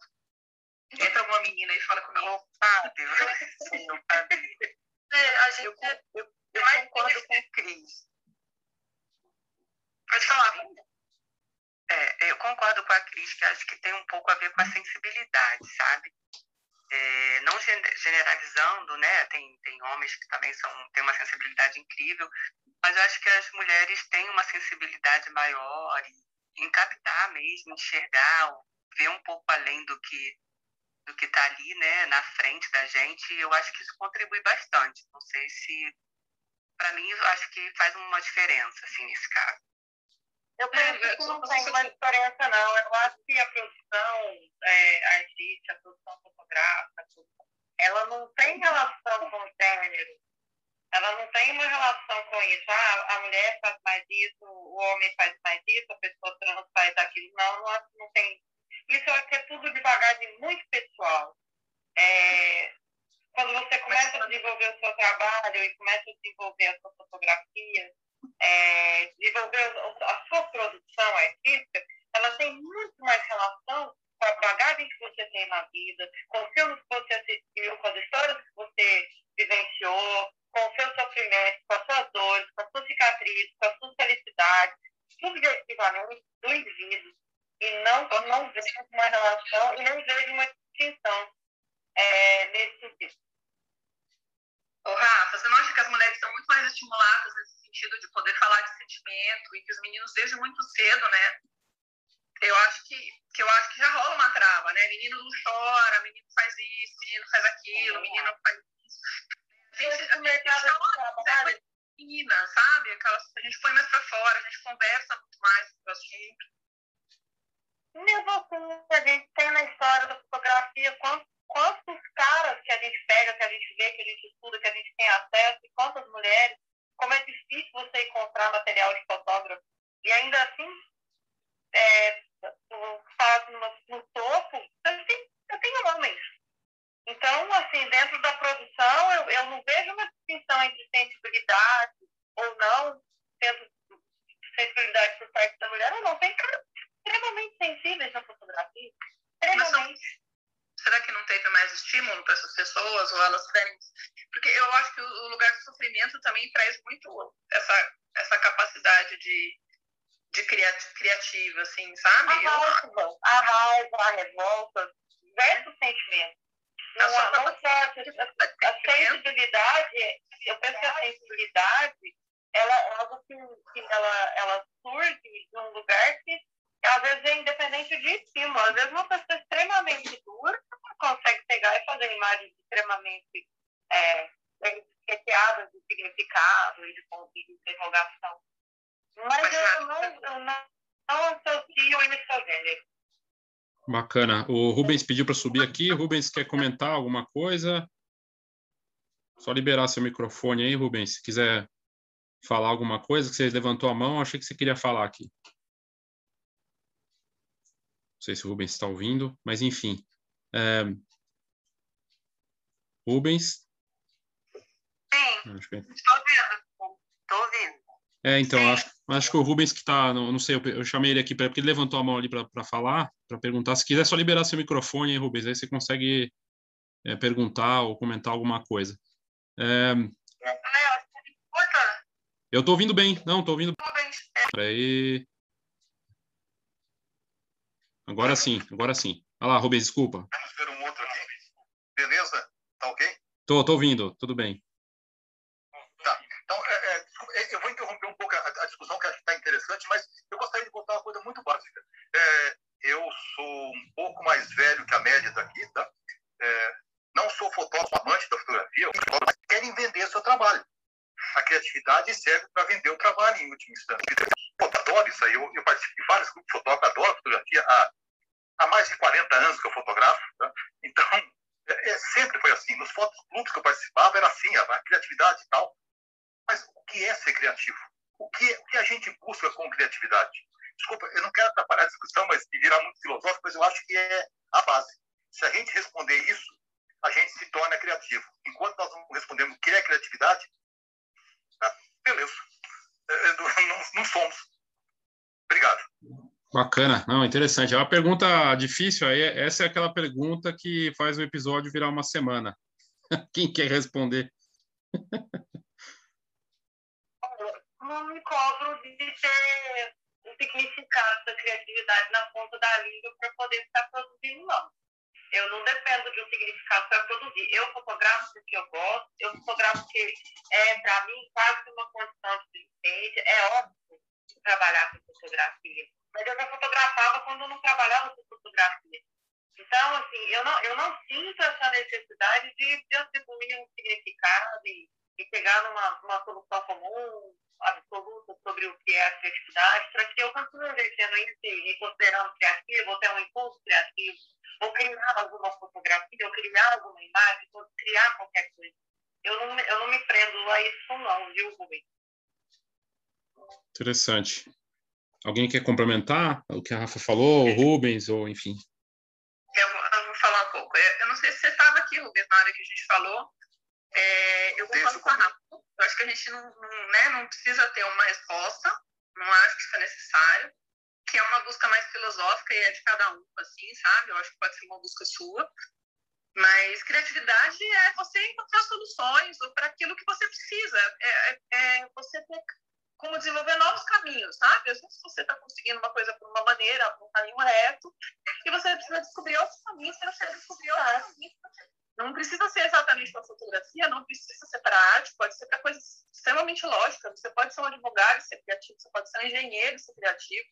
Speaker 3: Entra alguma menina e fala comigo.
Speaker 2: O Fábio. Sim, o Fábio. É, a gente, eu, eu, eu concordo com o Cris.
Speaker 3: Pode falar.
Speaker 4: É, eu concordo com a Cris, que acho que tem um pouco a ver com a sensibilidade, sabe? é, não generalizando, né? Tem, tem homens que também são, têm uma sensibilidade incrível, mas eu acho que as mulheres têm uma sensibilidade maior em captar mesmo, enxergar, ver um pouco além do que do que está ali, né, na frente da gente. Eu acho que isso contribui bastante. Não sei se, para mim, eu acho que faz uma diferença, assim, nesse caso.
Speaker 2: Eu penso é, que não tem uma diferença, não. Eu acho que a produção é, artística, a produção fotográfica, ela não tem relação com o gênero. ela não tem uma relação com isso. Ah, a mulher faz mais isso, o homem faz mais isso, a pessoa trans faz aquilo. Não, não, não tem. Isso eu acho que é tudo devagarzinho, muito pessoal. É, quando você começa a desenvolver o seu trabalho e começa a desenvolver a sua fotografia, é, desenvolver a sua produção artística, ela tem muito mais relação com a bagagem que você tem na vida, com os filmes que você assistiu, com as histórias que você vivenciou, com o seu sofrimento, com as suas dores, com as suas cicatrizes, com as suas felicidades, subjetivamente do indivíduo. E não, não vejo uma relação e não vejo uma distinção é, nesse sentido.
Speaker 3: Ô, Rafa, você não acha que as mulheres são muito mais estimuladas nesse sentido de poder falar de sentimento e que os meninos desde muito cedo, né? Eu acho que, que eu acho que já rola uma trava, né? Menino não chora, menino faz isso, menino faz aquilo, menino faz isso. A gente, a gente fala, é menina, sabe? Aquelas, a gente põe mais pra fora, a gente conversa muito mais sobre o assunto.
Speaker 2: Mesmo assim, a gente tem na história da fotografia quantos, quantos caras que a gente pega, que a gente vê, que a gente estuda, que a gente tem acesso, e quantas mulheres, como é difícil você encontrar material de fotógrafo. E ainda assim, é, faz no, no topo, eu tenho, eu tenho homens. Então, assim, dentro da produção, eu, eu não vejo uma distinção entre sensibilidade ou não, tendo sensibilidade por parte da mulher ou não. Caras extremamente sensíveis na fotografia. Extremamente.
Speaker 3: será que não teve mais estímulo para essas pessoas? Ou elas querem. Porque eu acho que o lugar de sofrimento também traz muito essa, essa capacidade de de criativa, assim, sabe?
Speaker 2: A raiva, a, raiva, a revolta, diversos sentimentos. Não, não só a, a sensibilidade, eu penso que a sensibilidade, ela que, que ela, ela surge de um lugar que às vezes é independente de estímulo. Às vezes uma pessoa extremamente dura consegue pegar e fazer imagens extremamente é, recheadas de significado e de ponto de interrogação. Mas eu não, eu não, não associo o gênero.
Speaker 1: Bacana. O Rubens pediu para subir aqui. Rubens, quer comentar alguma coisa? Só liberar seu microfone aí, Rubens. Se quiser falar alguma coisa, que você levantou a mão, achei que você queria falar aqui. Não sei se o Rubens está ouvindo, mas enfim. É... Rubens?
Speaker 3: Sim, estou ouvindo. Estou ouvindo.
Speaker 1: É, então, acho, acho que o Rubens que está, não, não, sei, eu, eu, chamei ele aqui porque ele levantou a mão ali para falar, para perguntar. Se quiser só liberar seu microfone, hein, Rubens, aí você consegue é, perguntar ou comentar alguma coisa. É... Eu estou ouvindo bem, não, estou ouvindo. Peraí. Agora sim, agora sim. Olha lá, Rubens, desculpa.
Speaker 8: Vamos ver um outro aqui. Beleza? Tá ok?
Speaker 1: Tô, tô ouvindo, tudo bem.
Speaker 8: interessante, mas eu gostaria de contar uma coisa muito básica. É, eu sou um pouco mais velho que a média daqui, tá? É, não sou fotógrafo amante da fotografia, mas querem vender seu trabalho. A criatividade serve para vender o trabalho, em última instância. Eu adoro isso aí. Eu, eu participo de vários grupos de fotógrafos, adoro fotografia. Há, há mais de 40 anos que eu fotografo. Tá? Então, é, é, sempre foi assim. Nos fotos clubes que eu participava, era assim, a, a criatividade e tal. Mas o que é ser criativo? o que, o que a gente busca com criatividade? Desculpa, eu não quero atrapalhar a discussão, mas virar muito filosófico, mas eu acho que é a base. Se a gente responder isso, a gente se torna criativo. Enquanto nós não respondemos o que é criatividade, tá, beleza. É, é, não, não somos. Obrigado.
Speaker 1: Bacana, não, interessante. É uma pergunta difícil, aí essa é aquela pergunta que faz o episódio virar uma semana. Quem quer responder?
Speaker 2: não me cobro de ter o significado da criatividade na ponta da língua para poder estar produzindo, não. Eu não dependo de um significado para produzir. Eu fotografo porque eu gosto, eu fotografo porque é, para mim, quase uma condição de existência. É óbvio trabalhar com fotografia. Mas eu já fotografava quando eu não trabalhava com fotografia. Então, assim, eu não, eu não sinto essa necessidade de, atribuir um significado e, e chegar numa, numa solução comum, absoluta sobre o que é a criatividade, para que eu continue exercendo isso e me considerando criativo, ou ter um impulso criativo, ou criar alguma fotografia, ou criar alguma imagem, ou criar qualquer coisa. eu não, eu não me prendo a isso não, viu, Rubem?
Speaker 1: Interessante. Alguém quer complementar o que a Rafa falou, o Rubens, ou enfim?
Speaker 6: Eu, eu vou falar um pouco. Eu não sei se você estava aqui, Rubens, na hora que a gente falou. É, eu concordo com a Rafa. Eu acho que a gente não, não, né, não precisa ter uma resposta, não acho que isso é necessário, que é uma busca mais filosófica e é de cada um, assim, sabe? Eu acho que pode ser uma busca sua. Mas criatividade é você encontrar soluções ou para aquilo que você precisa. É, é, é você ter como desenvolver novos caminhos, sabe? Às vezes você está conseguindo uma coisa por uma maneira, por um caminho reto, e você precisa descobrir outros caminhos para você descobrir outros caminhos. Não precisa ser exatamente para fotografia, não precisa ser para arte, pode ser para coisas extremamente lógicas. Você pode ser um advogado e ser criativo, você pode ser um engenheiro e ser criativo,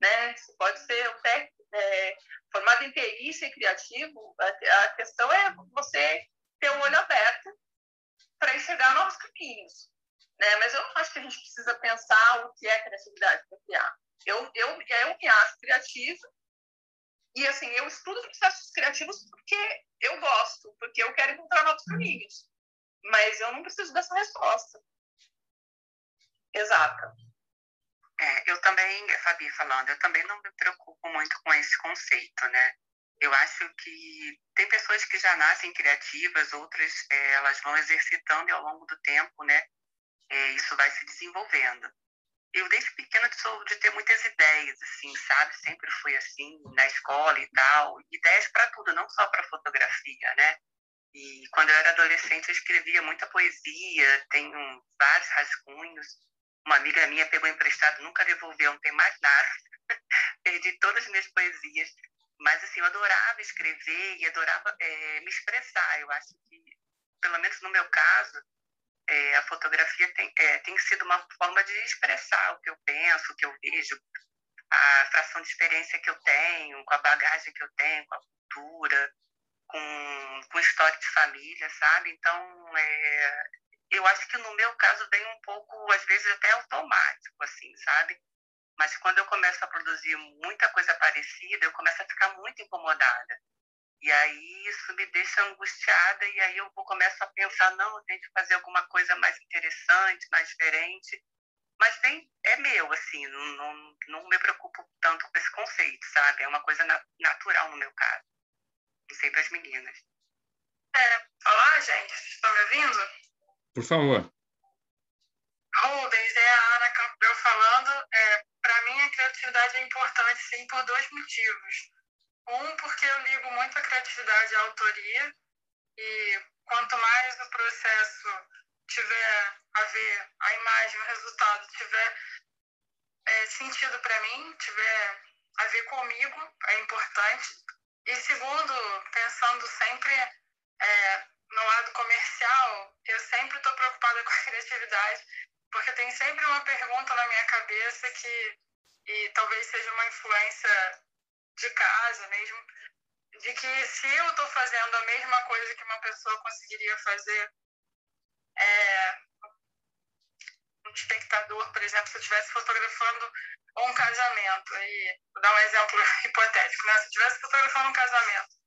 Speaker 6: né? Você pode ser um técnico é, formado em TI e ser criativo. A, a questão é você ter o um olho aberto para enxergar novos caminhos. Né? Mas eu não acho que a gente precisa pensar o que é criatividade para criar. Eu, eu, eu me acho criativa e, assim, eu estudo processos criativos porque eu gosto, porque eu quero encontrar novos caminhos. Mas eu não preciso dessa resposta. Exata.
Speaker 4: É, eu também, Fabi falando, eu também não me preocupo muito com esse conceito, né? Eu acho que tem pessoas que já nascem criativas, outras é, elas vão exercitando e ao longo do tempo, né? é, isso vai se desenvolvendo. Eu, desde pequena, sou de ter muitas ideias, assim, sabe? Sempre fui assim, na escola e tal. Ideias para tudo, não só para fotografia, né? E quando eu era adolescente, eu escrevia muita poesia, tenho vários rascunhos. Uma amiga minha pegou emprestado, nunca devolveu, não tem mais nada. Perdi todas as minhas poesias. Mas, assim, eu adorava escrever e adorava é, me expressar. Eu acho que, pelo menos no meu caso, é, a fotografia tem, é, tem sido uma forma de expressar o que eu penso, o que eu vejo, a fração de experiência que eu tenho, com a bagagem que eu tenho, com a cultura, com, com história de família, sabe? Então, é, eu acho que no meu caso vem um pouco, às vezes, até automático, assim, sabe? Mas quando eu começo a produzir muita coisa parecida, eu começo a ficar muito incomodada. E aí isso me deixa angustiada e aí eu vou começo a pensar, não, eu tenho que fazer alguma coisa mais interessante, mais diferente. Mas nem é meu, assim, não, não, não me preocupo tanto com esse conceito, sabe? É uma coisa na, natural no meu caso. Não sei para as meninas.
Speaker 6: É, olá, gente, vocês estão me ouvindo?
Speaker 1: Por favor.
Speaker 6: Rubens, é a Ana Campbell falando. É, para mim, a criatividade é importante, sim, por dois motivos. Um, porque eu ligo muito a criatividade à autoria e quanto mais o processo tiver a ver, a imagem, o resultado tiver é, sentido para mim, tiver a ver comigo, é importante. E segundo, pensando sempre é, no lado comercial, eu sempre estou preocupada com a criatividade, porque tem sempre uma pergunta na minha cabeça que, e talvez seja uma influência de casa mesmo, de que se eu estou fazendo a mesma coisa que uma pessoa conseguiria fazer, é, um espectador, por exemplo, se eu estivesse fotografando um casamento, e vou dar um exemplo hipotético, né? se eu estivesse fotografando um casamento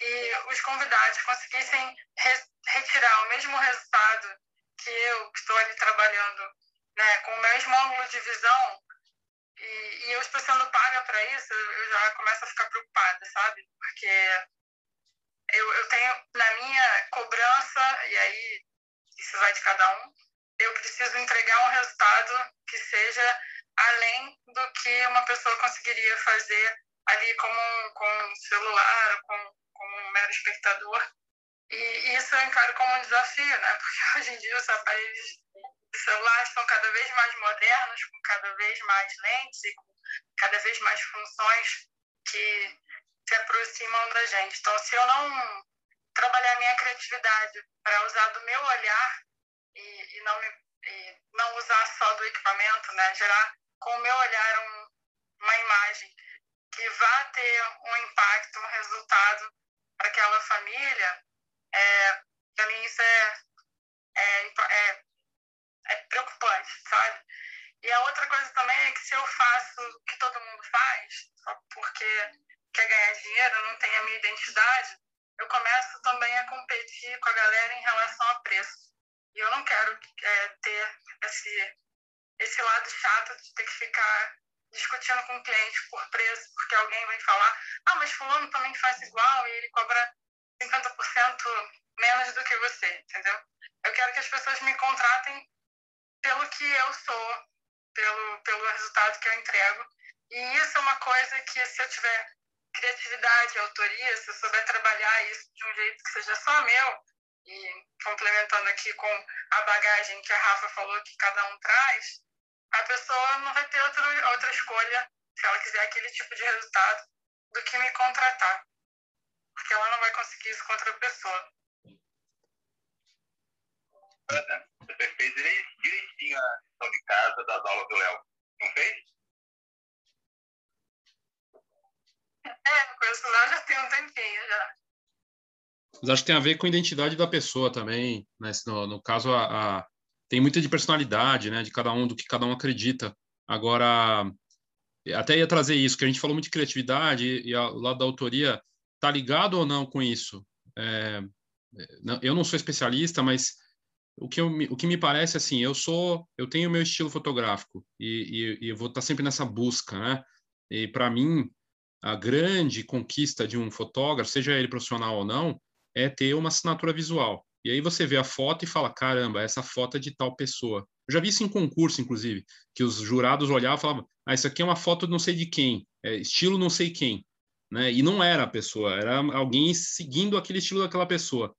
Speaker 6: e os convidados conseguissem re retirar o mesmo resultado que eu, que estou ali trabalhando, né, com o mesmo ângulo de visão, e, e eu estou sendo paga para isso, eu já começo a ficar preocupada, sabe? Porque eu, eu tenho na minha cobrança, e aí isso vai de cada um, eu preciso entregar um resultado que seja além do que uma pessoa conseguiria fazer ali como, com um celular, com, como um mero espectador. E, isso eu encaro como um desafio, né? Porque hoje em dia os aparelhos os celulares estão cada vez mais modernos, com cada vez mais lentes e com cada vez mais funções que se aproximam da gente. Então, se eu não trabalhar minha criatividade para usar do meu olhar e, e não, me, e não usar só do equipamento, né? gerar com o meu olhar um, uma imagem que vá ter um impacto, um resultado para aquela família, é, para mim isso é, é, é é preocupante, sabe? E a outra coisa também é que se eu faço o que todo mundo faz, só porque quer ganhar dinheiro, não tem a minha identidade, eu começo também a competir com a galera em relação a preço. E eu não quero é, ter esse, esse lado chato de ter que ficar discutindo com o cliente por preço, porque alguém vai falar, ah, mas fulano também faz igual e ele cobra 50% menos do que você, entendeu? Eu quero que as pessoas me contratem pelo que eu sou, pelo, pelo resultado que eu entrego. E isso é uma coisa que, se eu tiver criatividade, autoria, se eu souber trabalhar isso de um jeito que seja só meu, e complementando aqui com a bagagem que a Rafa falou que cada um traz, a pessoa não vai ter outro, outra escolha, se ela quiser aquele tipo de resultado, do que me contratar. Porque ela não vai conseguir isso com outra pessoa.
Speaker 7: Você fez direitinho a lição de casa das aulas do Léo, não fez?
Speaker 6: É, conheço o Léo já tem um tempinho já.
Speaker 1: Mas acho que tem a ver com a identidade da pessoa também, né? No, no caso, a, a, tem muita de personalidade, né? De cada um, do que cada um acredita. Agora, até ia trazer isso, que a gente falou muito de criatividade e, e o lado da autoria tá ligado ou não com isso? É, eu não sou especialista, mas o que, eu, o que me parece assim, eu sou, eu tenho meu estilo fotográfico e, e, e eu vou estar tá sempre nessa busca, né? E para mim, a grande conquista de um fotógrafo, seja ele profissional ou não, é ter uma assinatura visual. E aí você vê a foto e fala, caramba, essa foto é de tal pessoa. Eu já vi isso em concurso, inclusive, que os jurados olhavam e falavam, ah, isso aqui é uma foto não sei de quem, é estilo não sei quem. Né? E não era a pessoa, era alguém seguindo aquele estilo daquela pessoa.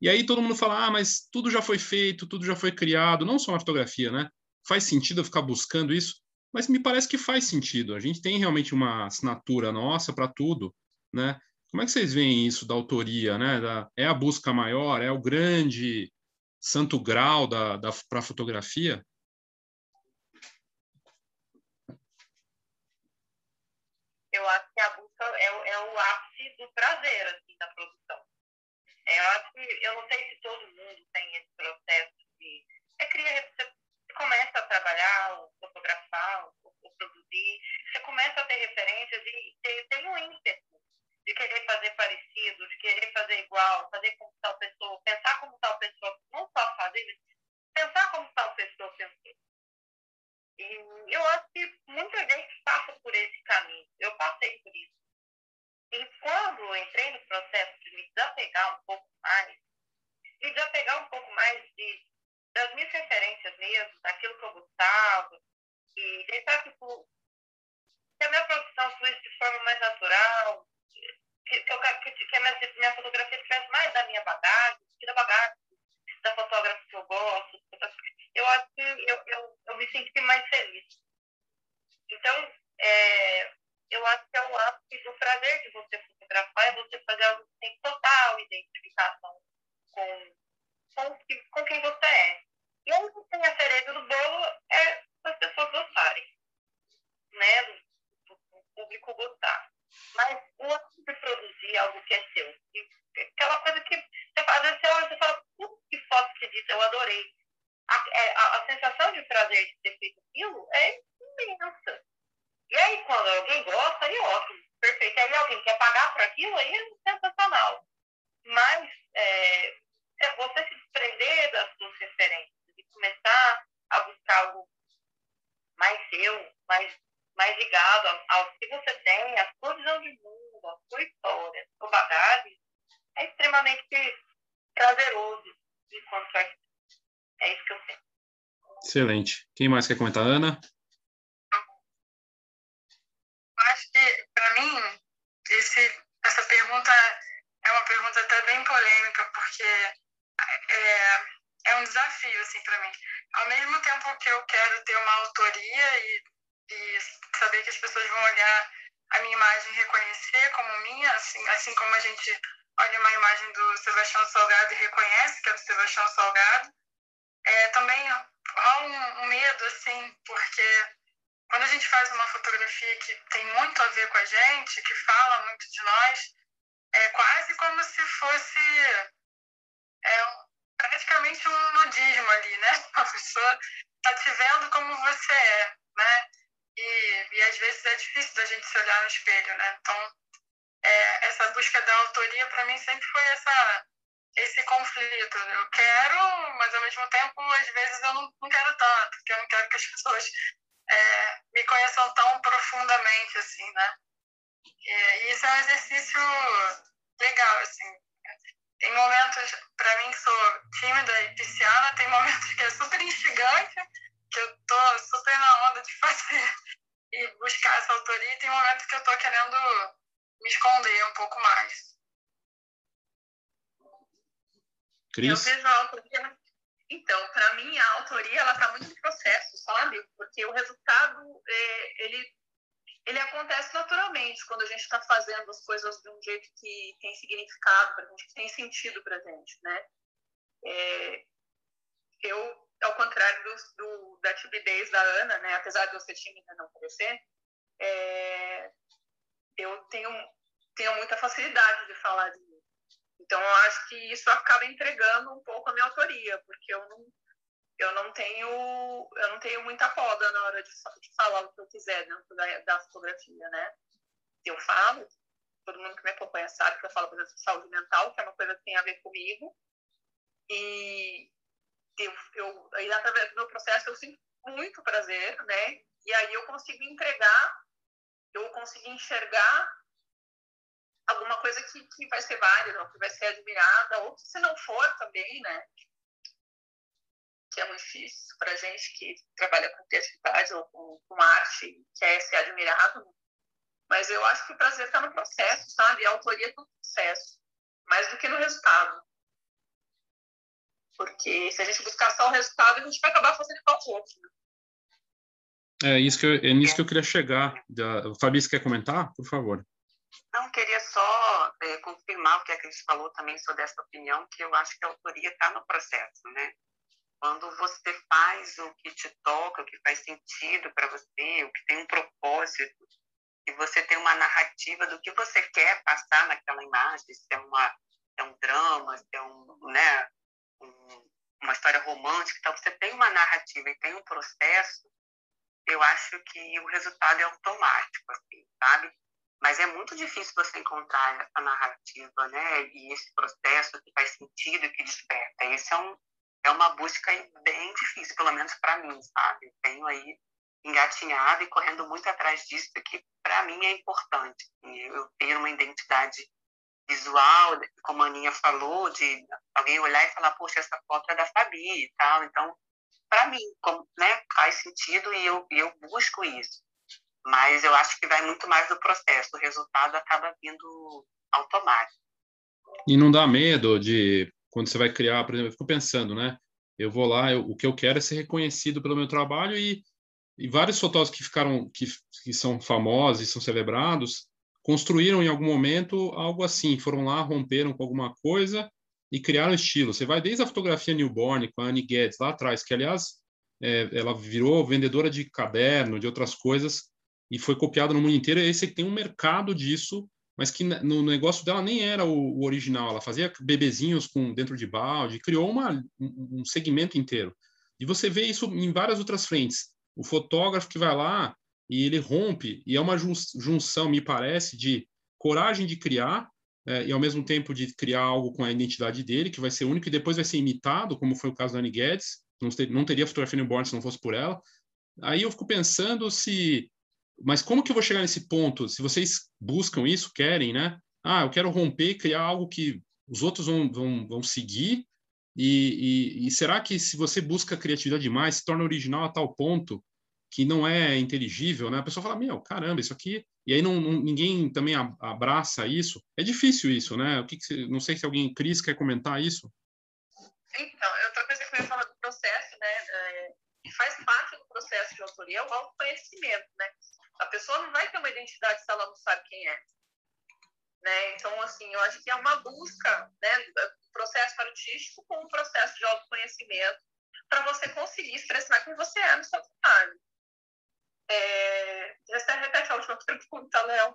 Speaker 1: E aí todo mundo fala, ah, mas tudo já foi feito, tudo já foi criado, não só na fotografia, né? Faz sentido eu ficar buscando isso? Mas me parece que faz sentido. A gente tem realmente uma assinatura nossa para tudo, né? Como é que vocês veem isso da autoria, né? Da, é a busca maior, é o grande santo grau da, da para a fotografia?
Speaker 2: Eu acho que a busca é, é o ápice do prazer assim, da produção. É, eu acho que eu não sei se todo mundo tem esse processo de é criar, você começa a trabalhar, ou fotografar, ou, ou produzir, você começa a ter referências e tem, um ímpeto de querer fazer parecido, de querer fazer igual, fazer como tal pessoa, pensar como tal pessoa, não só fazer, mas pensar como tal pessoa pensou. E eu acho que muita gente passa por esse caminho. Eu passei por isso. E quando eu entrei no processo de me desapegar um pouco mais, me desapegar um pouco mais de, das minhas referências mesmo, daquilo que eu gostava, e deixar tipo, que a minha produção fluísse de forma mais natural, que, que, eu, que, que a minha, minha fotografia tivesse mais da minha bagagem, que da bagagem da fotógrafa que eu gosto. Eu acho que eu, eu, eu me senti mais feliz. Então, é, eu acho que é o ápice do prazer de você fotografar, é você fazer algo que tem total identificação com, com, com quem você é. E aí tem a cereja do bolo é as pessoas gostarem, né? Do público gostar. Mas o ato de produzir algo que é seu, aquela coisa que você faz, você olha e fala, que foto que disse, eu adorei. A, é, a, a, sensação de prazer de ter feito aquilo é imensa. E aí, quando alguém gosta, aí ótimo, perfeito. Aí alguém quer pagar por aquilo, aí é sensacional. Mas é, é você se desprender das suas referências e começar a buscar algo mais seu, mais mais ligado ao que você tem, a sua visão de mundo, a sua história, a sua bagagem, é extremamente prazeroso enquanto é, é isso que eu penso.
Speaker 1: Excelente. Quem mais quer comentar, Ana?
Speaker 6: Acho que, para mim, esse, essa pergunta é uma pergunta até bem polêmica, porque é, é um desafio, assim, para mim. Ao mesmo tempo que eu quero ter uma autoria e e saber que as pessoas vão olhar a minha imagem e reconhecer como minha, assim, assim como a gente olha uma imagem do Sebastião Salgado e reconhece que é do Sebastião Salgado, é, também há um, um medo, assim, porque quando a gente faz uma fotografia que tem muito a ver com a gente, que fala muito de nós, é quase como se fosse é, praticamente um nudismo ali, né? A pessoa está te vendo como você é, né? E, e às vezes é difícil da gente se olhar no espelho, né? Então,
Speaker 3: é, essa busca da autoria para mim sempre foi essa esse conflito. Eu quero, mas ao mesmo tempo, às vezes eu não, não quero tanto, porque eu não quero que as pessoas é, me conheçam tão profundamente, assim, né? E, isso é um exercício legal, assim. Tem momentos, para mim, que sou tímida e pisciana, tem momentos que é super instigante, que eu tô super na onda de fazer e buscar essa autoria, e tem momentos que eu tô querendo me esconder um pouco mais.
Speaker 1: Cris?
Speaker 3: Eu vejo a autoria. Então, para mim, a autoria ela está muito no processo, sabe? Porque o resultado é, ele ele acontece naturalmente quando a gente está fazendo as coisas de um jeito que tem significado para gente, que tem sentido para a gente, né? É, eu, ao contrário do, do, da timidez da Ana, né? Apesar de eu ser tímida não parecer, é, eu tenho tenho muita facilidade de falar de. Então, eu acho que isso acaba entregando um pouco a minha autoria, porque eu não, eu não tenho eu não tenho muita poda na hora de, de falar o que eu quiser dentro da, da fotografia, né? Eu falo, todo mundo que me acompanha sabe que eu falo, por exemplo, de saúde mental, que é uma coisa que tem a ver comigo. E eu, eu aí, através do meu processo, eu sinto muito prazer, né? E aí eu consigo entregar, eu consigo enxergar alguma coisa que, que vai ser válida, ou que vai ser admirada, ou que se não for também, né? Que é muito difícil para gente que trabalha com criatividade ou com, com arte, quer ser admirado. Mas eu acho que o prazer está no processo, sabe? A autoria está no processo, mais do que no resultado. Porque se a gente buscar só o resultado, a gente vai acabar fazendo igual o outro. Né?
Speaker 1: É, isso que eu, é nisso que eu queria chegar. Fabrício quer comentar? Por favor.
Speaker 4: Não, queria só é, confirmar o que a Cris falou também sobre essa opinião, que eu acho que a autoria está no processo, né? Quando você faz o que te toca, o que faz sentido para você, o que tem um propósito, e você tem uma narrativa do que você quer passar naquela imagem, se é, uma, é um drama, se é um, né, um, uma história romântica, então você tem uma narrativa e tem um processo, eu acho que o resultado é automático, assim, sabe? Mas é muito difícil você encontrar essa narrativa, né? E esse processo que faz sentido e que desperta. Esse é, um, é uma busca bem difícil, pelo menos para mim, sabe? Tenho aí engatinhado e correndo muito atrás disso, que para mim é importante. Eu ter uma identidade visual, como a Aninha falou, de alguém olhar e falar, poxa, essa foto é da Fabi e tal. Então, para mim, como, né, faz sentido e eu, eu busco isso. Mas eu acho que vai muito mais do processo, o resultado acaba vindo automático.
Speaker 1: E não dá medo de, quando você vai criar, por exemplo, eu fico pensando, né? Eu vou lá, eu, o que eu quero é ser reconhecido pelo meu trabalho e, e vários fotógrafos que ficaram, que, que são famosos e são celebrados, construíram em algum momento algo assim, foram lá, romperam com alguma coisa e criaram estilo. Você vai desde a fotografia newborn com a Annie Guedes lá atrás, que aliás é, ela virou vendedora de caderno, de outras coisas, e foi copiado no mundo inteiro. E aí você tem um mercado disso, mas que no negócio dela nem era o, o original. Ela fazia bebezinhos com dentro de balde, criou uma, um segmento inteiro. E você vê isso em várias outras frentes. O fotógrafo que vai lá e ele rompe, e é uma junção, me parece, de coragem de criar é, e ao mesmo tempo de criar algo com a identidade dele, que vai ser único e depois vai ser imitado, como foi o caso da Annie Guedes. Não, ter, não teria fotografia newborn se não fosse por ela. Aí eu fico pensando se mas como que eu vou chegar nesse ponto? Se vocês buscam isso, querem, né? Ah, eu quero romper, criar algo que os outros vão, vão, vão seguir. E, e, e será que se você busca criatividade demais, se torna original a tal ponto que não é inteligível, né? A pessoa fala, meu, caramba, isso aqui... E aí não, não ninguém também abraça isso. É difícil isso, né? O que, que não sei se alguém, Cris, quer comentar isso?
Speaker 3: Então, outra coisa que eu ia falar do processo, né? É, faz parte do processo de autoria é o autoconhecimento, né? A pessoa não vai ter uma identidade se ela não sabe quem é. Né? Então, assim, eu acho que é uma busca né, do processo artístico com um processo de autoconhecimento para você conseguir expressar quem você é no seu trabalho. É... Você repete a última pergunta, Léo.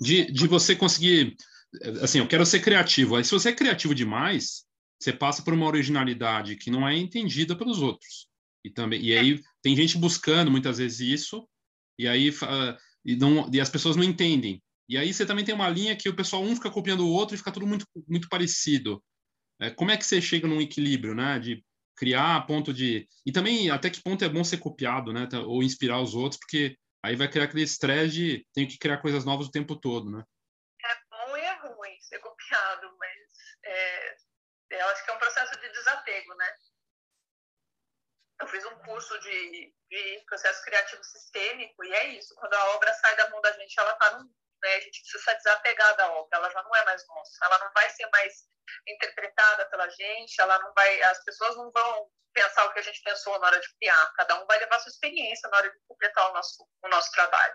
Speaker 1: De, de você conseguir... Assim, eu quero ser criativo. Aí, se você é criativo demais, você passa por uma originalidade que não é entendida pelos outros. E, também, e aí tem gente buscando muitas vezes isso, e aí uh, e, não, e as pessoas não entendem. E aí você também tem uma linha que o pessoal um fica copiando o outro e fica tudo muito, muito parecido. É, como é que você chega num equilíbrio, né? De criar a ponto de... E também até que ponto é bom ser copiado, né? Ou inspirar os outros, porque aí vai criar aquele estresse de tenho que criar coisas novas o tempo todo, né?
Speaker 3: É bom e é ruim ser copiado, mas é, eu acho que é um processo de desapego, né? Eu fiz um curso de, de processo criativo sistêmico e é isso. Quando a obra sai da mão da gente, ela está né? A gente precisa desapegar da obra, ela já não é mais nossa, ela não vai ser mais interpretada pela gente, ela não vai, as pessoas não vão pensar o que a gente pensou na hora de criar, cada um vai levar sua experiência na hora de completar o nosso, o nosso trabalho.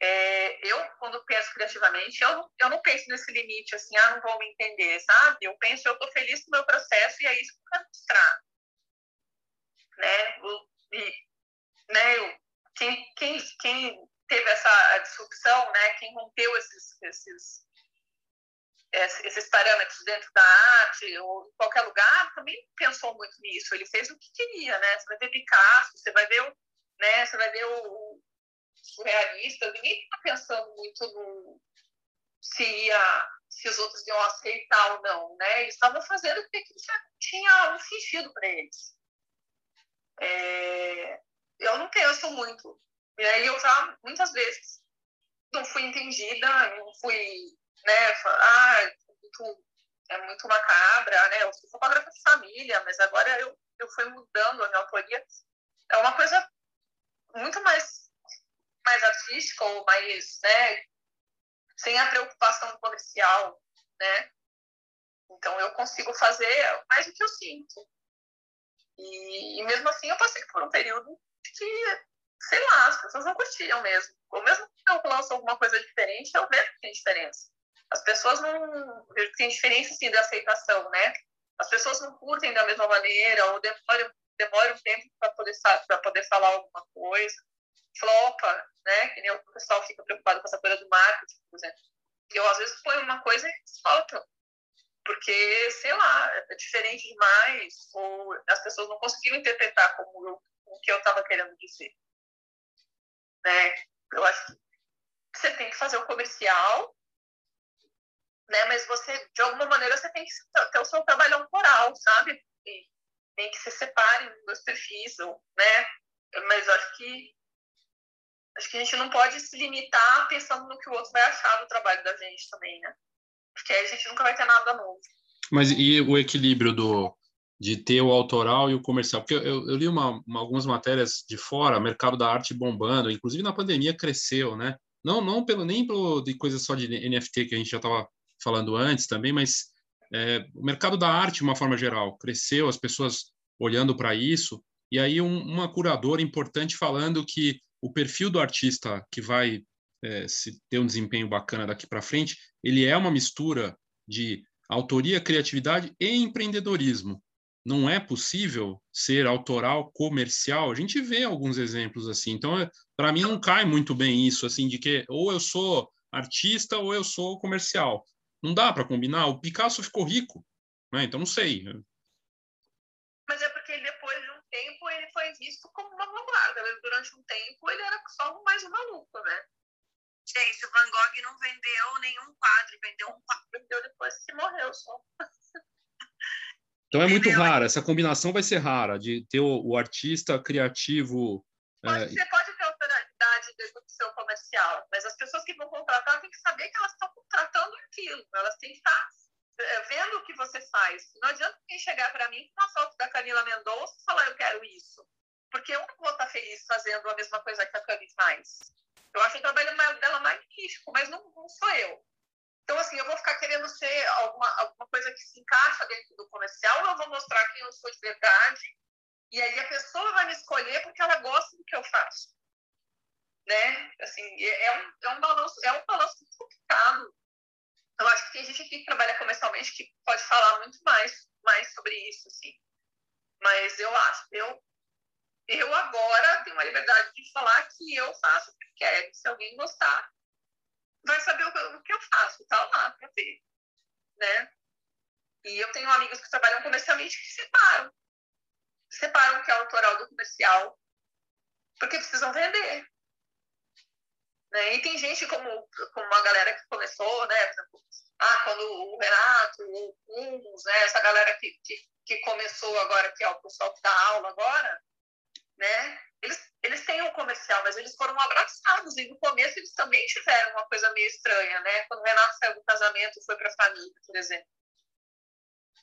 Speaker 3: É, eu, quando penso criativamente, eu, eu não penso nesse limite, assim, ah, não vão me entender, sabe? Eu penso, eu estou feliz com o meu processo e é isso que eu quero mostrar. Né? E, né, quem, quem, quem teve essa disrupção, né? Quem rompeu esses, esses, esses parâmetros dentro da arte ou em qualquer lugar também pensou muito nisso. Ele fez o que queria, né? Você vai ver Picasso, você vai ver o, né? Você vai ver o surrealista. Ninguém está pensando muito no se ia, se os outros iam aceitar ou não, né? Eles estavam fazendo porque tinha um sentido para eles. É, eu não penso muito e aí eu já, muitas vezes, não fui entendida, não fui, né, ah, é muito, é muito macabra, né, eu sou fotógrafa de família, mas agora eu, eu fui mudando a minha autoria. É uma coisa muito mais, mais artística ou mais, né, sem a preocupação comercial, né, então eu consigo fazer mais do que eu sinto. E, e mesmo assim eu passei por um período que sei lá, as pessoas não curtiam mesmo. Ou mesmo que eu lanço alguma coisa diferente, eu vejo que tem diferença. As pessoas não. Vejo que tem diferença, sim, da aceitação, né? As pessoas não curtem da mesma maneira, ou demora, demora um tempo para poder, poder falar alguma coisa. Flopa, né? Que nem o pessoal fica preocupado com essa coisa do marketing, por exemplo. Eu, às vezes, ponho uma coisa e eles faltam. Porque, sei lá, é diferente demais, ou as pessoas não conseguiram interpretar como eu, o que eu estava querendo dizer né? Eu acho que você tem que fazer o comercial, né? Mas você, de alguma maneira, você tem que ter o seu trabalho autoral, sabe? E tem que se separem dos perfis, né? Mas acho que acho que a gente não pode se limitar pensando no que o outro vai achar do trabalho da gente também, né? Porque aí a gente nunca vai ter nada novo.
Speaker 1: Mas e o equilíbrio do de ter o autoral e o comercial. Porque eu, eu li uma, uma, algumas matérias de fora, mercado da arte bombando, inclusive na pandemia cresceu, né? Não, não pelo, nem pelo de coisas só de NFT que a gente já estava falando antes também, mas é, o mercado da arte, de uma forma geral, cresceu, as pessoas olhando para isso, e aí um, uma curadora importante falando que o perfil do artista que vai é, se ter um desempenho bacana daqui para frente, ele é uma mistura de autoria, criatividade e empreendedorismo não é possível ser autoral comercial. A gente vê alguns exemplos assim. Então, é, para mim não cai muito bem isso assim de que ou eu sou artista ou eu sou comercial. Não dá para combinar. O Picasso ficou rico, né? Então não sei.
Speaker 3: Mas é porque depois de um tempo ele foi visto como uma vanguarda. Durante um tempo ele era só mais um maluco, né?
Speaker 2: Gente, o Van Gogh não vendeu nenhum quadro, vendeu um quadro,
Speaker 3: vendeu depois que morreu só.
Speaker 1: Então é muito rara, essa combinação vai ser rara, de ter o, o artista criativo.
Speaker 3: Pode, é... Você pode ter autoridade de execução comercial, mas as pessoas que vão contratar têm que saber que elas estão contratando aquilo, elas têm que estar é, vendo o que você faz. Não adianta quem chegar para mim com uma foto da Camila Mendonça e falar eu quero isso, porque eu não vou estar feliz fazendo a mesma coisa que a Camila faz. Eu acho o trabalho dela magnífico, mas não, não sou eu. Então, assim, eu vou ficar querendo ser alguma, alguma coisa que se encaixa dentro do comercial, eu vou mostrar quem eu sou de verdade, e aí a pessoa vai me escolher porque ela gosta do que eu faço. Né? Assim, é, é um, é um balanço, é um balanço complicado. Eu acho que tem gente que trabalha comercialmente que pode falar muito mais, mais sobre isso, assim. Mas eu acho, eu, eu agora tenho a liberdade de falar que eu faço o que quero. Se alguém gostar, vai saber o que, eu faço, tá lá para ver, né? E eu tenho amigos que trabalham comercialmente que separam. Separam o que é autoral do comercial, porque precisam vender. Né? E tem gente como, como uma galera que começou, né? Ah, quando o Renato, o Humus, né? essa galera que, que, que, começou agora, que é o pessoal que dá aula agora, né? Eles, eles têm um comercial, mas eles foram abraçados. E no começo eles também tiveram uma coisa meio estranha, né? Quando o Renato saiu do casamento e foi para a família, por exemplo.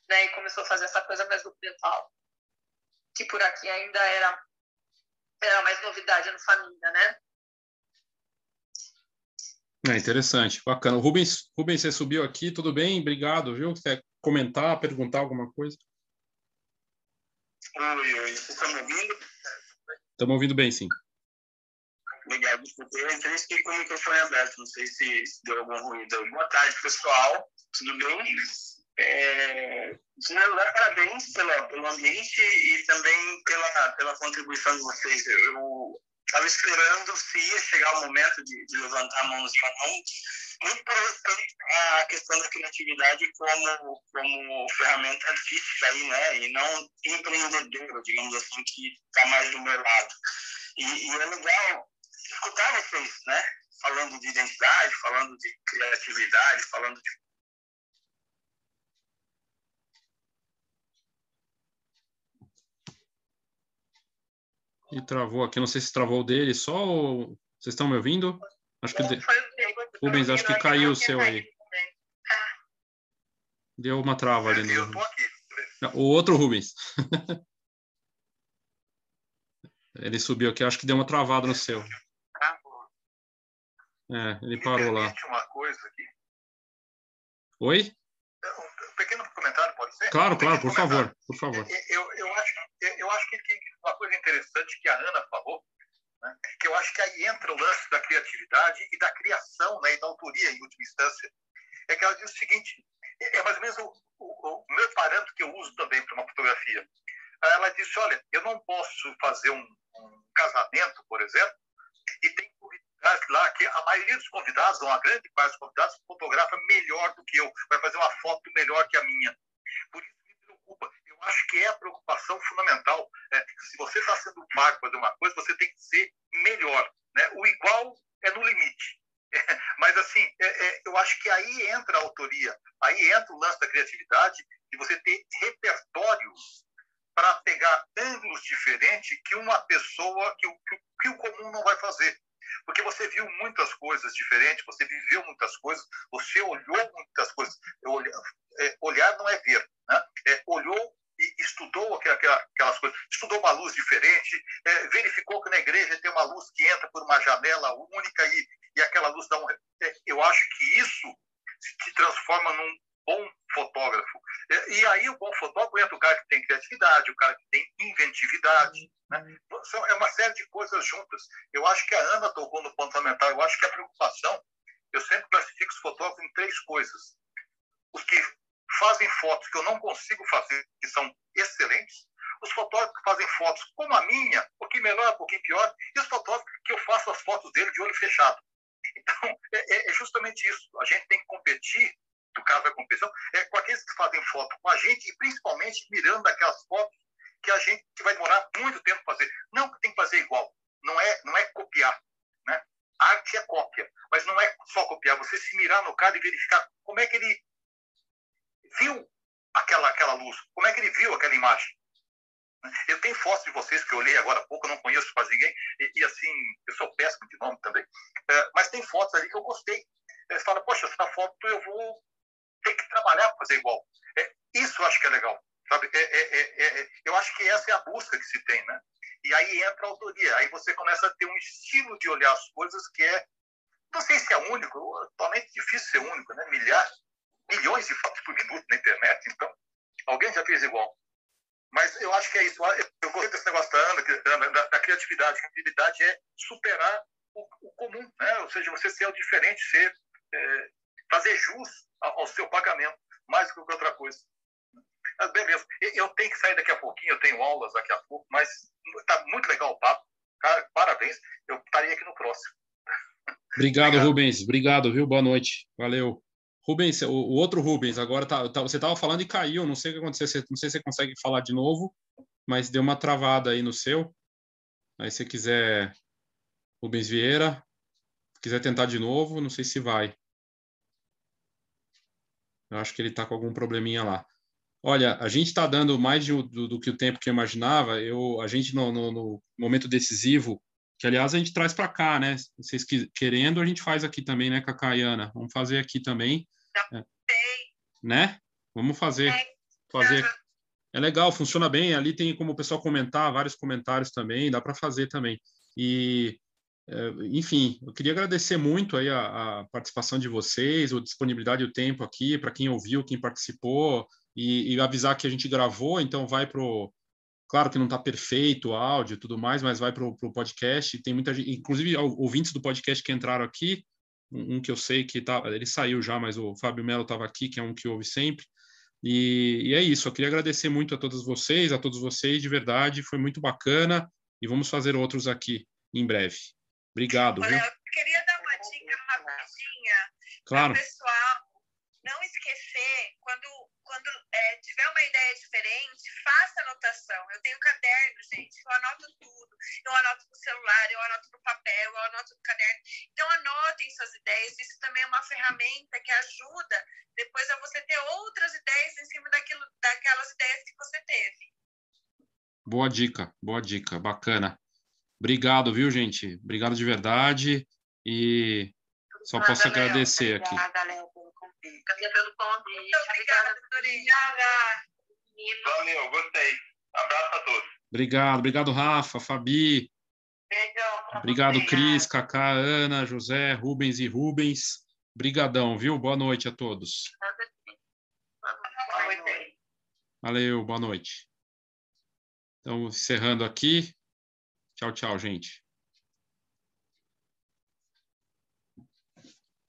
Speaker 3: Né? E começou a fazer essa coisa mais documental. Que por aqui ainda era, era mais novidade no família, né?
Speaker 1: É interessante, bacana. Rubens, Rubens, você subiu aqui, tudo bem? Obrigado, viu? Quer comentar, perguntar alguma coisa?
Speaker 8: Oi, oi, vocês estão me ouvindo?
Speaker 1: Estamos ouvindo bem, sim.
Speaker 8: Obrigado, desculpa. Eu entrei fiquei com o microfone aberto, não sei se deu algum ruído. Boa tarde, pessoal. Tudo bem? É, em primeiro lugar, parabéns pela, pelo ambiente e também pela, pela contribuição de vocês. Eu estava esperando se ia chegar o momento de, de levantar a mãozinha ou não, muito respeito à questão da criatividade como, como ferramenta artística aí, né? E não empreendedora, digamos assim, que está mais do meu lado. E, e é legal escutar vocês, né? Falando de identidade, falando de criatividade, falando de
Speaker 1: E travou aqui, não sei se travou dele só ou... Vocês estão me ouvindo? Acho que... De... Rubens, acho que caiu o seu aí. Deu uma trava ali no... O outro Rubens. ele subiu aqui, acho que deu uma travada no seu. É, ele parou lá. Oi?
Speaker 8: Um pequeno comentário, pode ser?
Speaker 1: Claro, claro, por favor, por favor.
Speaker 8: Eu, eu, acho, eu acho que uma coisa interessante que a Ana falou, né, que eu acho que aí entra o lance da criatividade e da criação né, e da autoria, em última instância, é que ela diz o seguinte, é, é mais ou menos o, o, o meu parâmetro que eu uso também para uma fotografia. Ela disse, olha, eu não posso fazer um, um casamento, por exemplo, e tem convidados lá que a maioria dos convidados, ou a grande parte dos convidados, fotografa melhor do que eu, vai fazer uma foto melhor que a minha. Por isso me preocupa eu acho que é a preocupação fundamental. É, se você está sendo pago para fazer uma coisa, você tem que ser melhor. Né? O igual é no limite. É, mas, assim, é, é, eu acho que aí entra a autoria, aí entra o lance da criatividade, de você ter repertórios para pegar ângulos diferentes que uma pessoa, que o, que o comum não vai fazer. Porque você viu muitas coisas diferentes, você viveu muitas coisas, você olhou muitas coisas. É, olhar não é ver. Né? É, olhou e estudou aquelas coisas, estudou uma luz diferente, é, verificou que na igreja tem uma luz que entra por uma janela única e, e aquela luz dá um. É, eu acho que isso se transforma num bom fotógrafo. É, e aí o bom fotógrafo entra o cara que tem criatividade, o cara que tem inventividade. Né? É uma série de coisas juntas. Eu acho que a Ana tocou no ponto fundamental. Eu acho que a preocupação, eu sempre classifico os fotógrafos em três coisas. Os que fazem fotos que eu não consigo fazer, que são excelentes, os fotógrafos fazem fotos como a minha, um pouquinho melhor, um pouquinho pior, e os fotógrafos que eu faço as fotos dele de olho fechado. Então, é, é, é justamente isso. A gente tem que competir, no caso da competição, é com aqueles que fazem foto com a gente e principalmente mirando aquelas fotos que a gente vai demorar muito tempo para fazer. Não que tem que fazer igual, não é, não é copiar. Né? arte é cópia, mas não é só copiar, você se mirar no cara e verificar como é que ele viu aquela, aquela luz? Como é que ele viu aquela imagem? Eu tenho fotos de vocês que eu olhei agora há pouco, eu não conheço quase ninguém, e, e assim, eu sou péssimo de nome também. É, mas tem fotos ali que eu gostei. Você fala, poxa, essa foto eu vou ter que trabalhar para fazer igual. É, isso eu acho que é legal. Sabe? É, é, é, é, eu acho que essa é a busca que se tem, né? E aí entra a autoria. Aí você começa a ter um estilo de olhar as coisas que é, não sei se é único, atualmente é difícil ser único, né? Milhares, milhões de fotos por minuto na internet, então alguém já fez igual. Mas eu acho que é isso. Eu gostei desse negócio da Ana, da, da criatividade. A criatividade é superar o, o, comum, né? ou seja, você ser o diferente, ser, é, fazer jus ao, ao, seu pagamento, mais do que outra coisa. Mas beleza, eu tenho que sair daqui a pouquinho, eu tenho aulas daqui a pouco, mas está muito legal o papo. Cara, parabéns, eu estaria aqui no próximo.
Speaker 1: Obrigado, Obrigado, Rubens. Obrigado, viu? Boa noite. Valeu. Rubens, o, o outro Rubens, agora tá, tá você estava falando e caiu, não sei o que aconteceu, você, não sei se você consegue falar de novo, mas deu uma travada aí no seu. Aí se quiser, Rubens Vieira, Se quiser tentar de novo, não sei se vai. Eu acho que ele está com algum probleminha lá. Olha, a gente está dando mais de, do, do, que o tempo que eu imaginava. Eu, a gente, no, no, no momento decisivo, que aliás a gente traz para cá, né? Vocês que, querendo, a gente faz aqui também, né, Cacá e Ana? Vamos fazer aqui também. É, né? Vamos fazer. fazer. É legal, funciona bem. Ali tem como o pessoal comentar, vários comentários também, dá para fazer também. E, é, enfim, eu queria agradecer muito aí a, a participação de vocês, a disponibilidade e o tempo aqui, para quem ouviu, quem participou, e, e, avisar que a gente gravou, então vai para Claro que não está perfeito o áudio e tudo mais, mas vai para o podcast. Tem muita gente, inclusive ouvintes do podcast que entraram aqui, um, um que eu sei que tá, ele saiu já, mas o Fábio Melo estava aqui, que é um que ouve sempre. E, e, é isso, eu queria agradecer muito a todos vocês, a todos vocês, de verdade, foi muito bacana e vamos fazer outros aqui em breve. Obrigado.
Speaker 2: Olha, eu queria dar uma dica rapidinha
Speaker 1: claro.
Speaker 2: para o pessoal não esquecer, quando quando é, tiver uma ideia diferente, faça anotação. Eu tenho caderno, gente, eu anoto tudo. Eu anoto no celular, eu anoto no papel, eu anoto no caderno. Então, anotem suas ideias. Isso também é uma ferramenta que ajuda depois a você ter outras ideias em cima daquilo, daquelas ideias que você teve.
Speaker 1: Boa dica, boa dica, bacana. Obrigado, viu, gente? Obrigado de verdade. E só posso agradecer aqui.
Speaker 3: Obrigada, Léo convite. pelo convite. Muito
Speaker 2: obrigada,
Speaker 3: Obrigada.
Speaker 8: Valeu, gostei. Abraço a todos.
Speaker 1: Obrigado, obrigado, Rafa, Fabi.
Speaker 3: Beijão.
Speaker 1: Obrigado, Cris, Cacá, Ana, José, Rubens e Rubens. Brigadão, viu? Boa noite a todos. Valeu, boa noite. Então, encerrando aqui. Tchau, tchau, gente.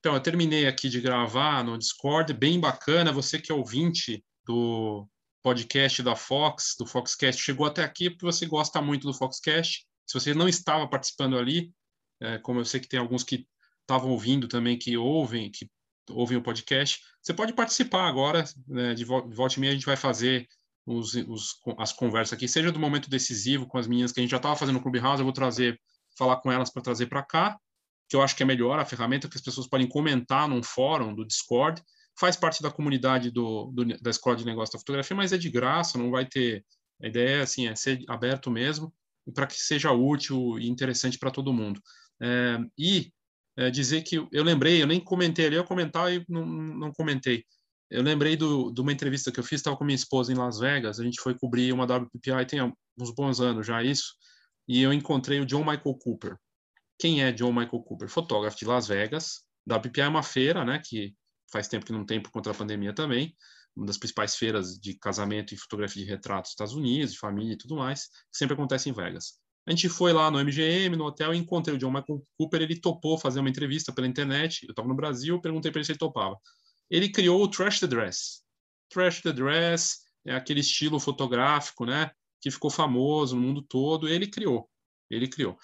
Speaker 1: Então, eu terminei aqui de gravar no Discord, bem bacana. Você que é ouvinte do podcast da Fox, do Foxcast, chegou até aqui porque você gosta muito do Foxcast. Se você não estava participando ali, é, como eu sei que tem alguns que estavam ouvindo também, que ouvem, que ouvem o podcast, você pode participar agora. Né, de volta e meia a gente vai fazer os, os, as conversas aqui, seja do momento decisivo com as meninas que a gente já estava fazendo no Clubhouse, eu vou trazer, falar com elas para trazer para cá, que eu acho que é melhor, a ferramenta que as pessoas podem comentar num fórum do Discord, faz parte da comunidade do, do, da Escola de Negócio da Fotografia, mas é de graça, não vai ter... A ideia assim, é ser aberto mesmo, para que seja útil e interessante para todo mundo. É, e é, dizer que eu lembrei, eu nem comentei ali, eu comentar e não, não comentei. Eu lembrei do, de uma entrevista que eu fiz, estava com minha esposa em Las Vegas, a gente foi cobrir uma WPPI, tem uns bons anos já isso, e eu encontrei o John Michael Cooper. Quem é John Michael Cooper? Fotógrafo de Las Vegas. WPI é uma feira, né, que faz tempo que não tem por conta da pandemia também, uma das principais feiras de casamento e fotografia de retratos dos Estados Unidos, de família e tudo mais, que sempre acontece em Vegas. A gente foi lá no MGM, no hotel, e encontrei o John Michael Cooper, ele topou fazer uma entrevista pela internet, eu estava no Brasil, perguntei para ele se ele topava. Ele criou o Trash the Dress. Trash the Dress é aquele estilo fotográfico, né, que ficou famoso no mundo todo, ele criou, ele criou.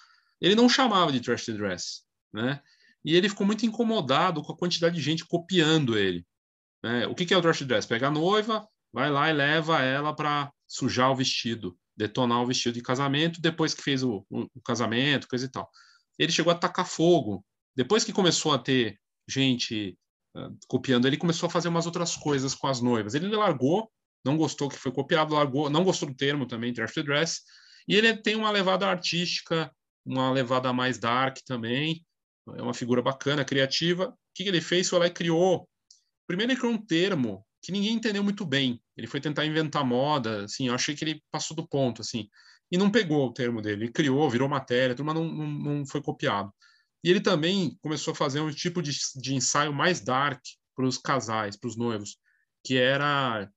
Speaker 1: Ele não chamava de trash the dress, né? E ele ficou muito incomodado com a quantidade de gente copiando ele. Né? O que, que é o trash the dress? Pega a noiva, vai lá e leva ela para sujar o vestido, detonar o vestido de casamento, depois que fez o, o, o casamento, coisa e tal. Ele chegou a tacar fogo. Depois que começou a ter gente uh, copiando, ele começou a fazer umas outras coisas com as noivas. Ele largou, não gostou que foi copiado, largou, não gostou do termo também, trash the dress, e ele tem uma levada artística uma levada mais dark também. É uma figura bacana, criativa. O que, ele fez? Foi lá e criou. Primeiro, ele criou um termo que ninguém entendeu muito bem. Ele foi tentar inventar moda, assim, eu achei que ele passou do ponto, assim, e não pegou o termo dele. Ele criou, virou matéria, mas não, não, não foi copiado. E ele também começou a fazer um tipo de, de ensaio mais dark para os casais, para os noivos, que era,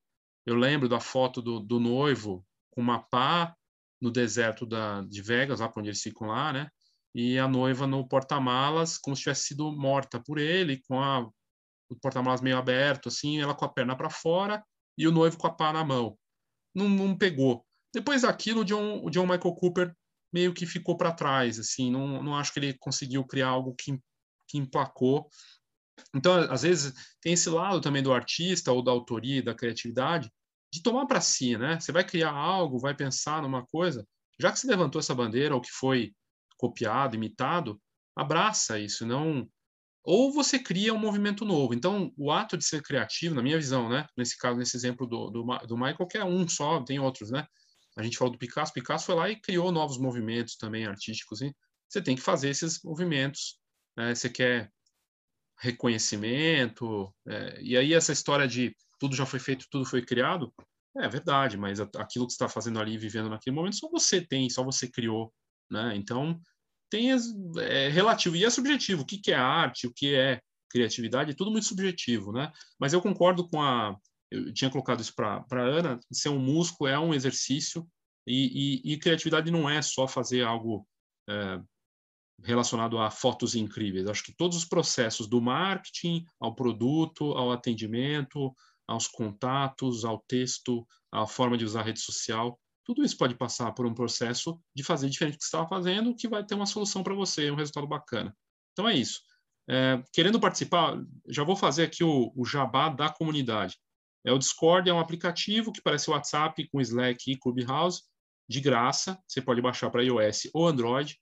Speaker 1: eu lembro da foto do, do noivo com uma pá no deserto da, de Vegas, lá onde eles ficam lá, né? E a noiva no porta-malas, como se tivesse sido morta por ele, com a, o porta-malas meio aberto, assim, ela com a perna para fora e o noivo com a pá na mão. Não, não pegou. Depois daquilo, o John, o John Michael Cooper meio que ficou para trás, assim, não, não acho que ele conseguiu criar algo que, que emplacou. Então, às vezes, tem esse lado também do artista ou da autoria, da criatividade, de tomar para si, né? Você vai criar algo, vai pensar numa coisa, já que você levantou essa bandeira, ou que foi copiado, imitado, abraça isso, não ou você cria um movimento novo. Então, o ato de ser criativo, na minha visão, né? Nesse caso, nesse exemplo do, do, do Michael, que é um só, tem outros, né? A gente falou do Picasso, Picasso foi lá e criou novos movimentos também artísticos. E você tem que fazer esses movimentos. Né? Você quer reconhecimento, é, e aí essa história de tudo já foi feito, tudo foi criado, é verdade, mas aquilo que você está fazendo ali, vivendo naquele momento, só você tem, só você criou, né? Então, tem é relativo e é subjetivo. O que, que é arte, o que é criatividade, é tudo muito subjetivo, né? Mas eu concordo com a, eu tinha colocado isso para a Ana, ser um músculo é um exercício e, e, e criatividade não é só fazer algo é, relacionado a fotos incríveis. Acho que todos os processos do marketing ao produto, ao atendimento, aos contatos, ao texto, à forma de usar rede social, tudo isso pode passar por um processo de fazer diferente do que você estava fazendo, que vai ter uma solução para você, um resultado bacana. Então é isso. É, querendo participar, já vou fazer aqui o, o, jabá da comunidade. É o Discord, é um aplicativo que parece o WhatsApp com Slack e Clubhouse, de graça. Você pode baixar para iOS ou Android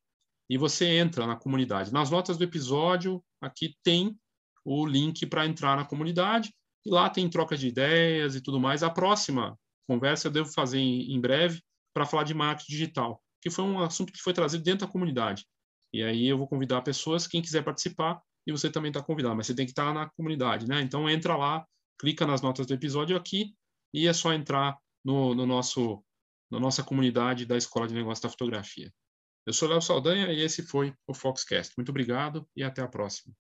Speaker 1: e você entra na comunidade. Nas notas do episódio, aqui tem o link para entrar na comunidade e lá tem troca de ideias e tudo mais. A próxima conversa eu devo fazer em, em breve para falar de marketing digital, que foi um assunto que foi trazido dentro da comunidade. E aí eu vou convidar pessoas, quem quiser participar, e você também está convidado, mas você tem que estar tá na comunidade, né? Então entra lá, clica nas notas do episódio aqui e é só entrar no, no nosso na nossa comunidade da Escola de Negócios da Fotografia. Eu sou Léo Saldanha e esse foi o Foxcast. Muito obrigado e até a próxima.